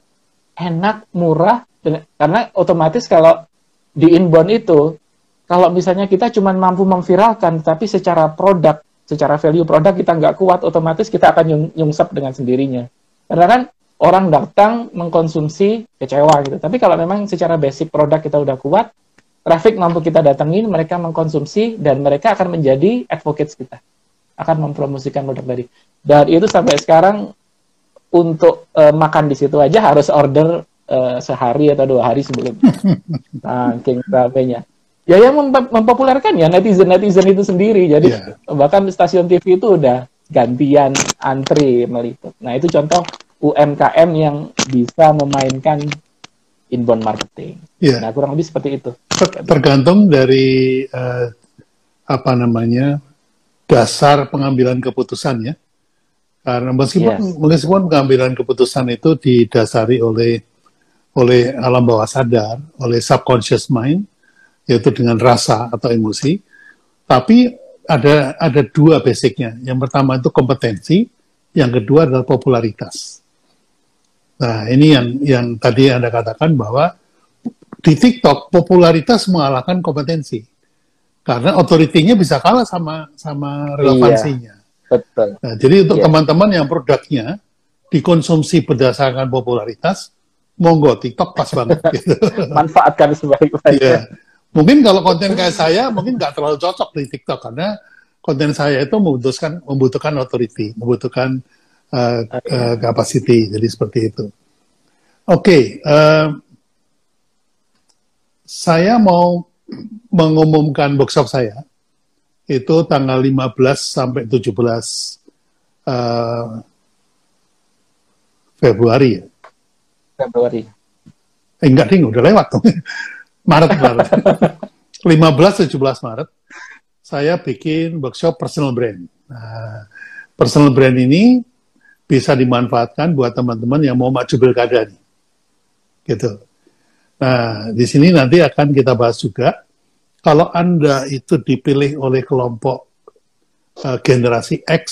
enak, murah, karena otomatis kalau di inbound itu kalau misalnya kita cuma mampu memviralkan tapi secara produk secara value produk kita nggak kuat otomatis kita akan nyung nyungsep dengan sendirinya karena kan orang datang mengkonsumsi kecewa gitu tapi kalau memang secara basic produk kita udah kuat traffic mampu kita datengin mereka mengkonsumsi dan mereka akan menjadi advocates kita. Akan mempromosikan produk tadi. Dan itu sampai sekarang untuk uh, makan di situ aja harus order uh, sehari atau dua hari sebelum saking ramenya. Ya yang mempopulerkan ya netizen netizen itu sendiri. Jadi yeah. bahkan stasiun TV itu udah gantian antri meliput. Nah itu contoh UMKM yang bisa memainkan inbound marketing. Yeah. nah kurang lebih seperti itu tergantung dari uh, apa namanya dasar pengambilan keputusan ya karena meskipun yes. meskipun pengambilan keputusan itu didasari oleh oleh alam bawah sadar, oleh subconscious mind, yaitu dengan rasa atau emosi. Tapi ada ada dua basicnya. Yang pertama itu kompetensi, yang kedua adalah popularitas. Nah ini yang yang tadi anda katakan bahwa di TikTok popularitas mengalahkan kompetensi karena otoritinya bisa kalah sama sama relevansinya. Iya, betul. Nah, jadi untuk iya. teman-teman yang produknya dikonsumsi berdasarkan popularitas, monggo TikTok pas banget. gitu. Manfaatkan sebaik-baiknya. Yeah. Mungkin kalau konten kayak saya mungkin nggak terlalu cocok di TikTok karena konten saya itu membutuhkan membutuhkan authority, membutuhkan uh, uh, capacity. Jadi seperti itu. Oke, okay, uh, saya mau mengumumkan workshop saya itu tanggal 15 sampai 17 uh, Februari ya. Februari. Eh, enggak ding, udah lewat tuh. Maret, Maret. 15 17 Maret saya bikin workshop personal brand. Nah, personal brand ini bisa dimanfaatkan buat teman-teman yang mau maju pilkada nih. Gitu. Nah, di sini nanti akan kita bahas juga kalau Anda itu dipilih oleh kelompok uh, generasi X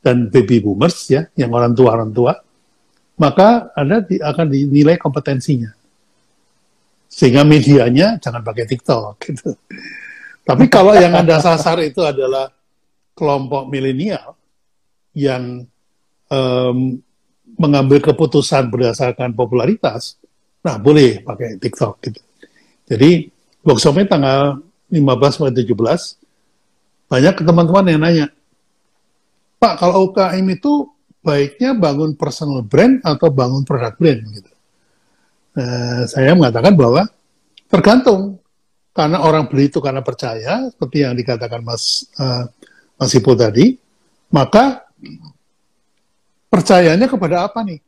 dan baby boomers ya, yang orang tua orang tua, maka Anda di, akan dinilai kompetensinya. Sehingga medianya jangan pakai TikTok gitu. Tapi kalau yang Anda sasar itu adalah kelompok milenial yang um, mengambil keputusan berdasarkan popularitas, nah boleh pakai TikTok gitu. Jadi workshopnya tanggal 15 sampai 17, banyak teman-teman yang nanya, Pak kalau UKM itu baiknya bangun personal brand atau bangun produk brand gitu. Uh, saya mengatakan bahwa tergantung karena orang beli itu karena percaya seperti yang dikatakan Mas uh, Mas Ipo tadi, maka percayanya kepada apa nih?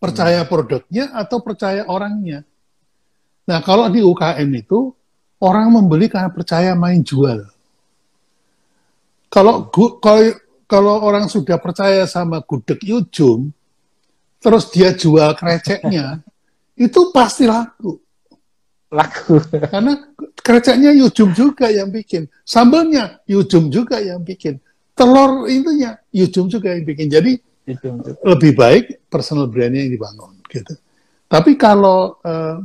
Percaya produknya atau percaya orangnya? Nah, kalau di UKM itu orang membeli karena percaya main jual. Kalau kalau kalau orang sudah percaya sama gudeg Yujum, terus dia jual kreceknya, itu pasti laku. Laku. Karena kreceknya Yujum juga yang bikin. Sambelnya Yujum juga yang bikin. Telur itunya Yujum juga yang bikin. Jadi lebih baik personal brandnya yang dibangun. Gitu. Tapi kalau uh,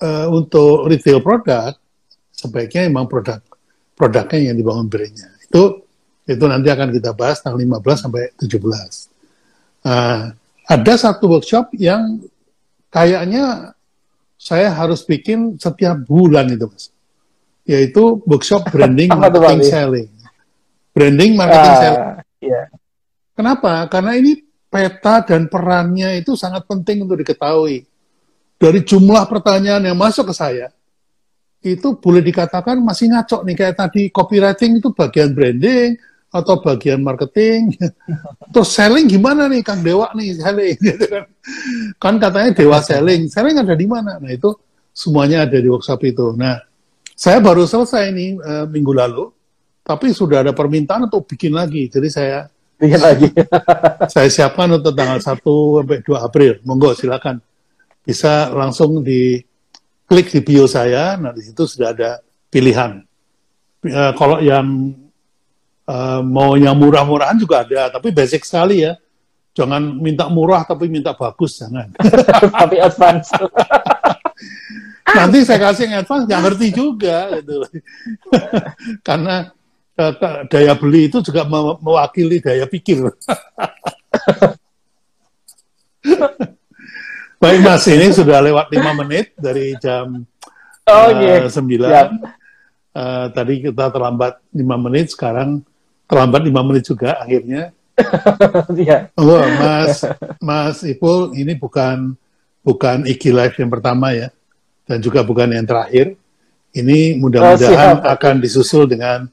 uh, untuk retail produk, sebaiknya memang produk produknya yang dibangun brandnya. Itu itu nanti akan kita bahas tanggal 15 sampai 17. Uh, ada satu workshop yang kayaknya saya harus bikin setiap bulan itu, Mas. Yaitu workshop branding marketing selling. Branding marketing uh, selling. Yeah. Kenapa? Karena ini peta dan perannya itu sangat penting untuk diketahui. Dari jumlah pertanyaan yang masuk ke saya, itu boleh dikatakan masih ngaco nih. Kayak tadi copywriting itu bagian branding, atau bagian marketing. Terus selling gimana nih Kang Dewa nih selling gitu kan. Kan katanya Dewa selling. Selling ada di mana? Nah itu semuanya ada di workshop itu. Nah, saya baru selesai nih uh, minggu lalu, tapi sudah ada permintaan untuk bikin lagi. Jadi saya bikin lagi. saya siapkan untuk tanggal 1 sampai 2 April. Monggo silakan. Bisa langsung di klik di bio saya, nah di situ sudah ada pilihan. Uh, kalau yang uh, mau yang murah-murahan juga ada, tapi basic sekali ya. Jangan minta murah tapi minta bagus, jangan. tapi advance. Nanti saya kasih yang advance nggak ngerti juga gitu. Karena daya beli itu juga mewakili daya pikir. Baik Mas, ini sudah lewat lima menit dari jam oh, uh, 9. Yep. Uh, tadi kita terlambat lima menit, sekarang terlambat lima menit juga akhirnya. yeah. oh, Mas Mas Ipul, ini bukan bukan Iki Live yang pertama ya, dan juga bukan yang terakhir. Ini mudah-mudahan oh, akan disusul dengan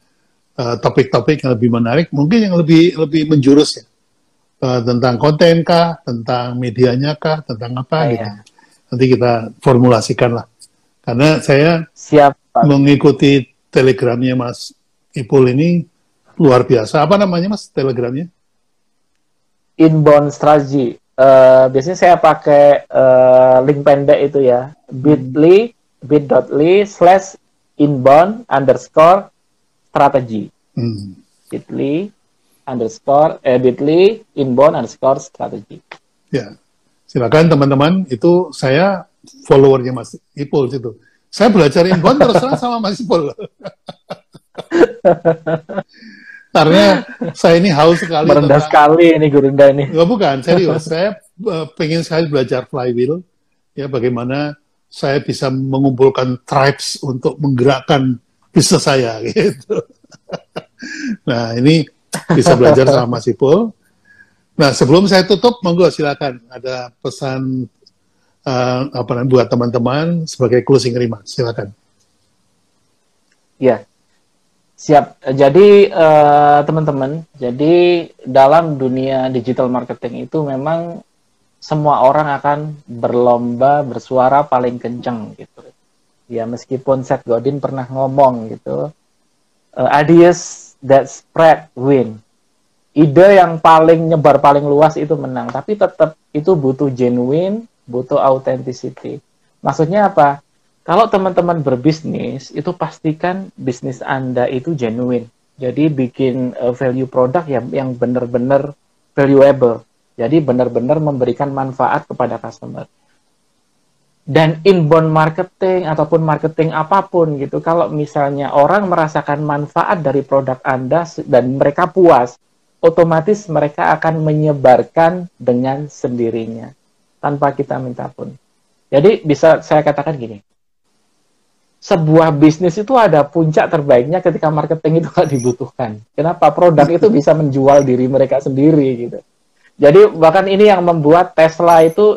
uh, topik-topik uh, yang lebih menarik, mungkin yang lebih lebih menjurus ya uh, tentang konten kah, tentang medianya kah, tentang apa oh, gitu. Ya. Nanti kita formulasikan lah. Karena saya Siap, mengikuti telegramnya Mas Ipul ini luar biasa. Apa namanya Mas telegramnya? Inbound strategy. Uh, biasanya saya pakai uh, link pendek itu ya. bit.ly bit.ly slash inbound underscore strategy. Hmm. bit.ly underscore eh, bit.ly inbound underscore strategy. Ya, silakan teman-teman. Itu saya followernya Mas Ipul situ. Saya belajar inbound terus sama Mas Ipul. Karena saya ini haus sekali. Merendah tentang... sekali ini Gurunda ini. Enggak bukan, serius. saya uh, pengen sekali belajar flywheel. Ya, bagaimana saya bisa mengumpulkan tribes untuk menggerakkan bisnis saya gitu. nah, ini bisa belajar sama Mas Ipul. Nah, sebelum saya tutup, monggo silakan ada pesan uh, apa buat teman-teman sebagai closing remarks. Silakan. Ya, siap. Jadi uh, teman-teman, jadi dalam dunia digital marketing itu memang semua orang akan berlomba bersuara paling kencang gitu. Ya meskipun Seth Godin pernah ngomong gitu, uh, ideas that spread win. Ide yang paling nyebar paling luas itu menang, tapi tetap itu butuh genuine, butuh authenticity. Maksudnya apa? Kalau teman-teman berbisnis, itu pastikan bisnis Anda itu genuine. Jadi bikin uh, value product yang yang benar-benar valuable. Jadi benar-benar memberikan manfaat kepada customer dan inbound marketing ataupun marketing apa pun gitu kalau misalnya orang merasakan manfaat dari produk Anda dan mereka puas otomatis mereka akan menyebarkan dengan sendirinya tanpa kita minta pun. Jadi bisa saya katakan gini sebuah bisnis itu ada puncak terbaiknya ketika marketing itu gak dibutuhkan. Kenapa? Produk itu bisa menjual diri mereka sendiri gitu. Jadi bahkan ini yang membuat Tesla itu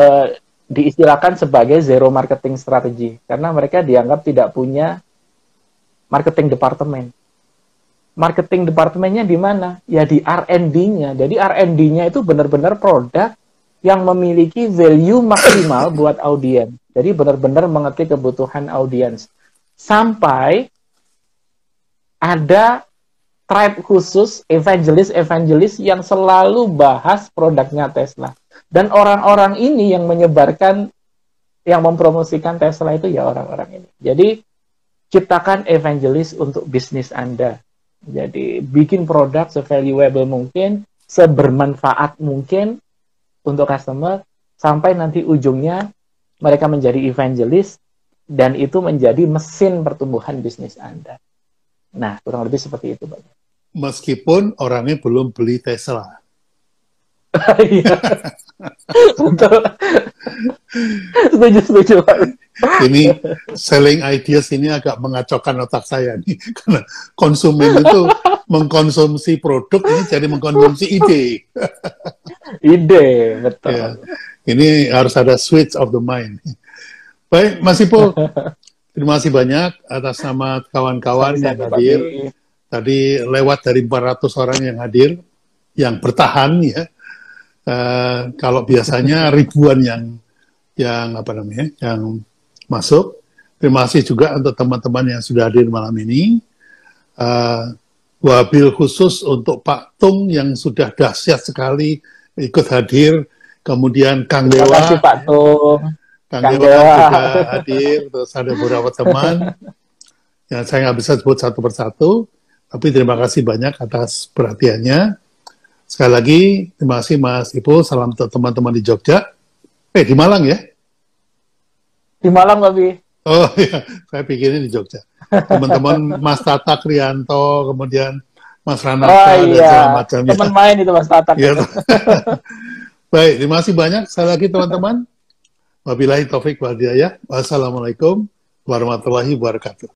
uh, diistilahkan sebagai zero marketing strategy karena mereka dianggap tidak punya marketing departemen. Marketing departemennya di mana? Ya di R&D-nya. Jadi R&D-nya itu benar-benar produk yang memiliki value maksimal buat audiens. Jadi benar-benar mengerti kebutuhan audiens. Sampai ada tribe khusus evangelis-evangelis yang selalu bahas produknya Tesla. Dan orang-orang ini yang menyebarkan, yang mempromosikan Tesla itu ya orang-orang ini. Jadi ciptakan evangelis untuk bisnis Anda. Jadi bikin produk se-valuable mungkin, sebermanfaat mungkin untuk customer, sampai nanti ujungnya mereka menjadi evangelis dan itu menjadi mesin pertumbuhan bisnis Anda. Nah, kurang lebih seperti itu, Pak. Meskipun orangnya belum beli Tesla. Iya. setuju, setuju. Ini selling ideas ini agak mengacaukan otak saya nih. Karena konsumen itu mengkonsumsi produk ini jadi mengkonsumsi ide. ide, betul. Ya. Ini harus ada switch of the mind. Baik, Mas Ipo, terima kasih banyak atas nama kawan-kawan yang hadir. Tadi lewat dari 400 orang yang hadir, yang bertahan ya Uh, kalau biasanya ribuan yang yang apa namanya yang masuk. Terima kasih juga untuk teman-teman yang sudah hadir malam ini. Uh, wabil khusus untuk Pak Tung yang sudah dahsyat sekali ikut hadir. Kemudian Kang Dewa. Terima kasih Pak Tung. Kang, Kang Dewa, Dewa juga hadir. Terus ada beberapa teman yang saya nggak bisa sebut satu persatu. Tapi terima kasih banyak atas perhatiannya. Sekali lagi, terima kasih Mas Ipo. Salam untuk teman-teman di Jogja. Eh, di Malang ya? Di Malang, Bi. Oh iya, saya pikirin di Jogja. Teman-teman Mas Tata Krianto, kemudian Mas Ranata, oh, iya. dan segala macamnya. Teman main itu Mas Tata. Ya. Baik, terima kasih banyak. Sekali lagi teman-teman. Wabillahi taufik wa Wassalamualaikum warahmatullahi wabarakatuh.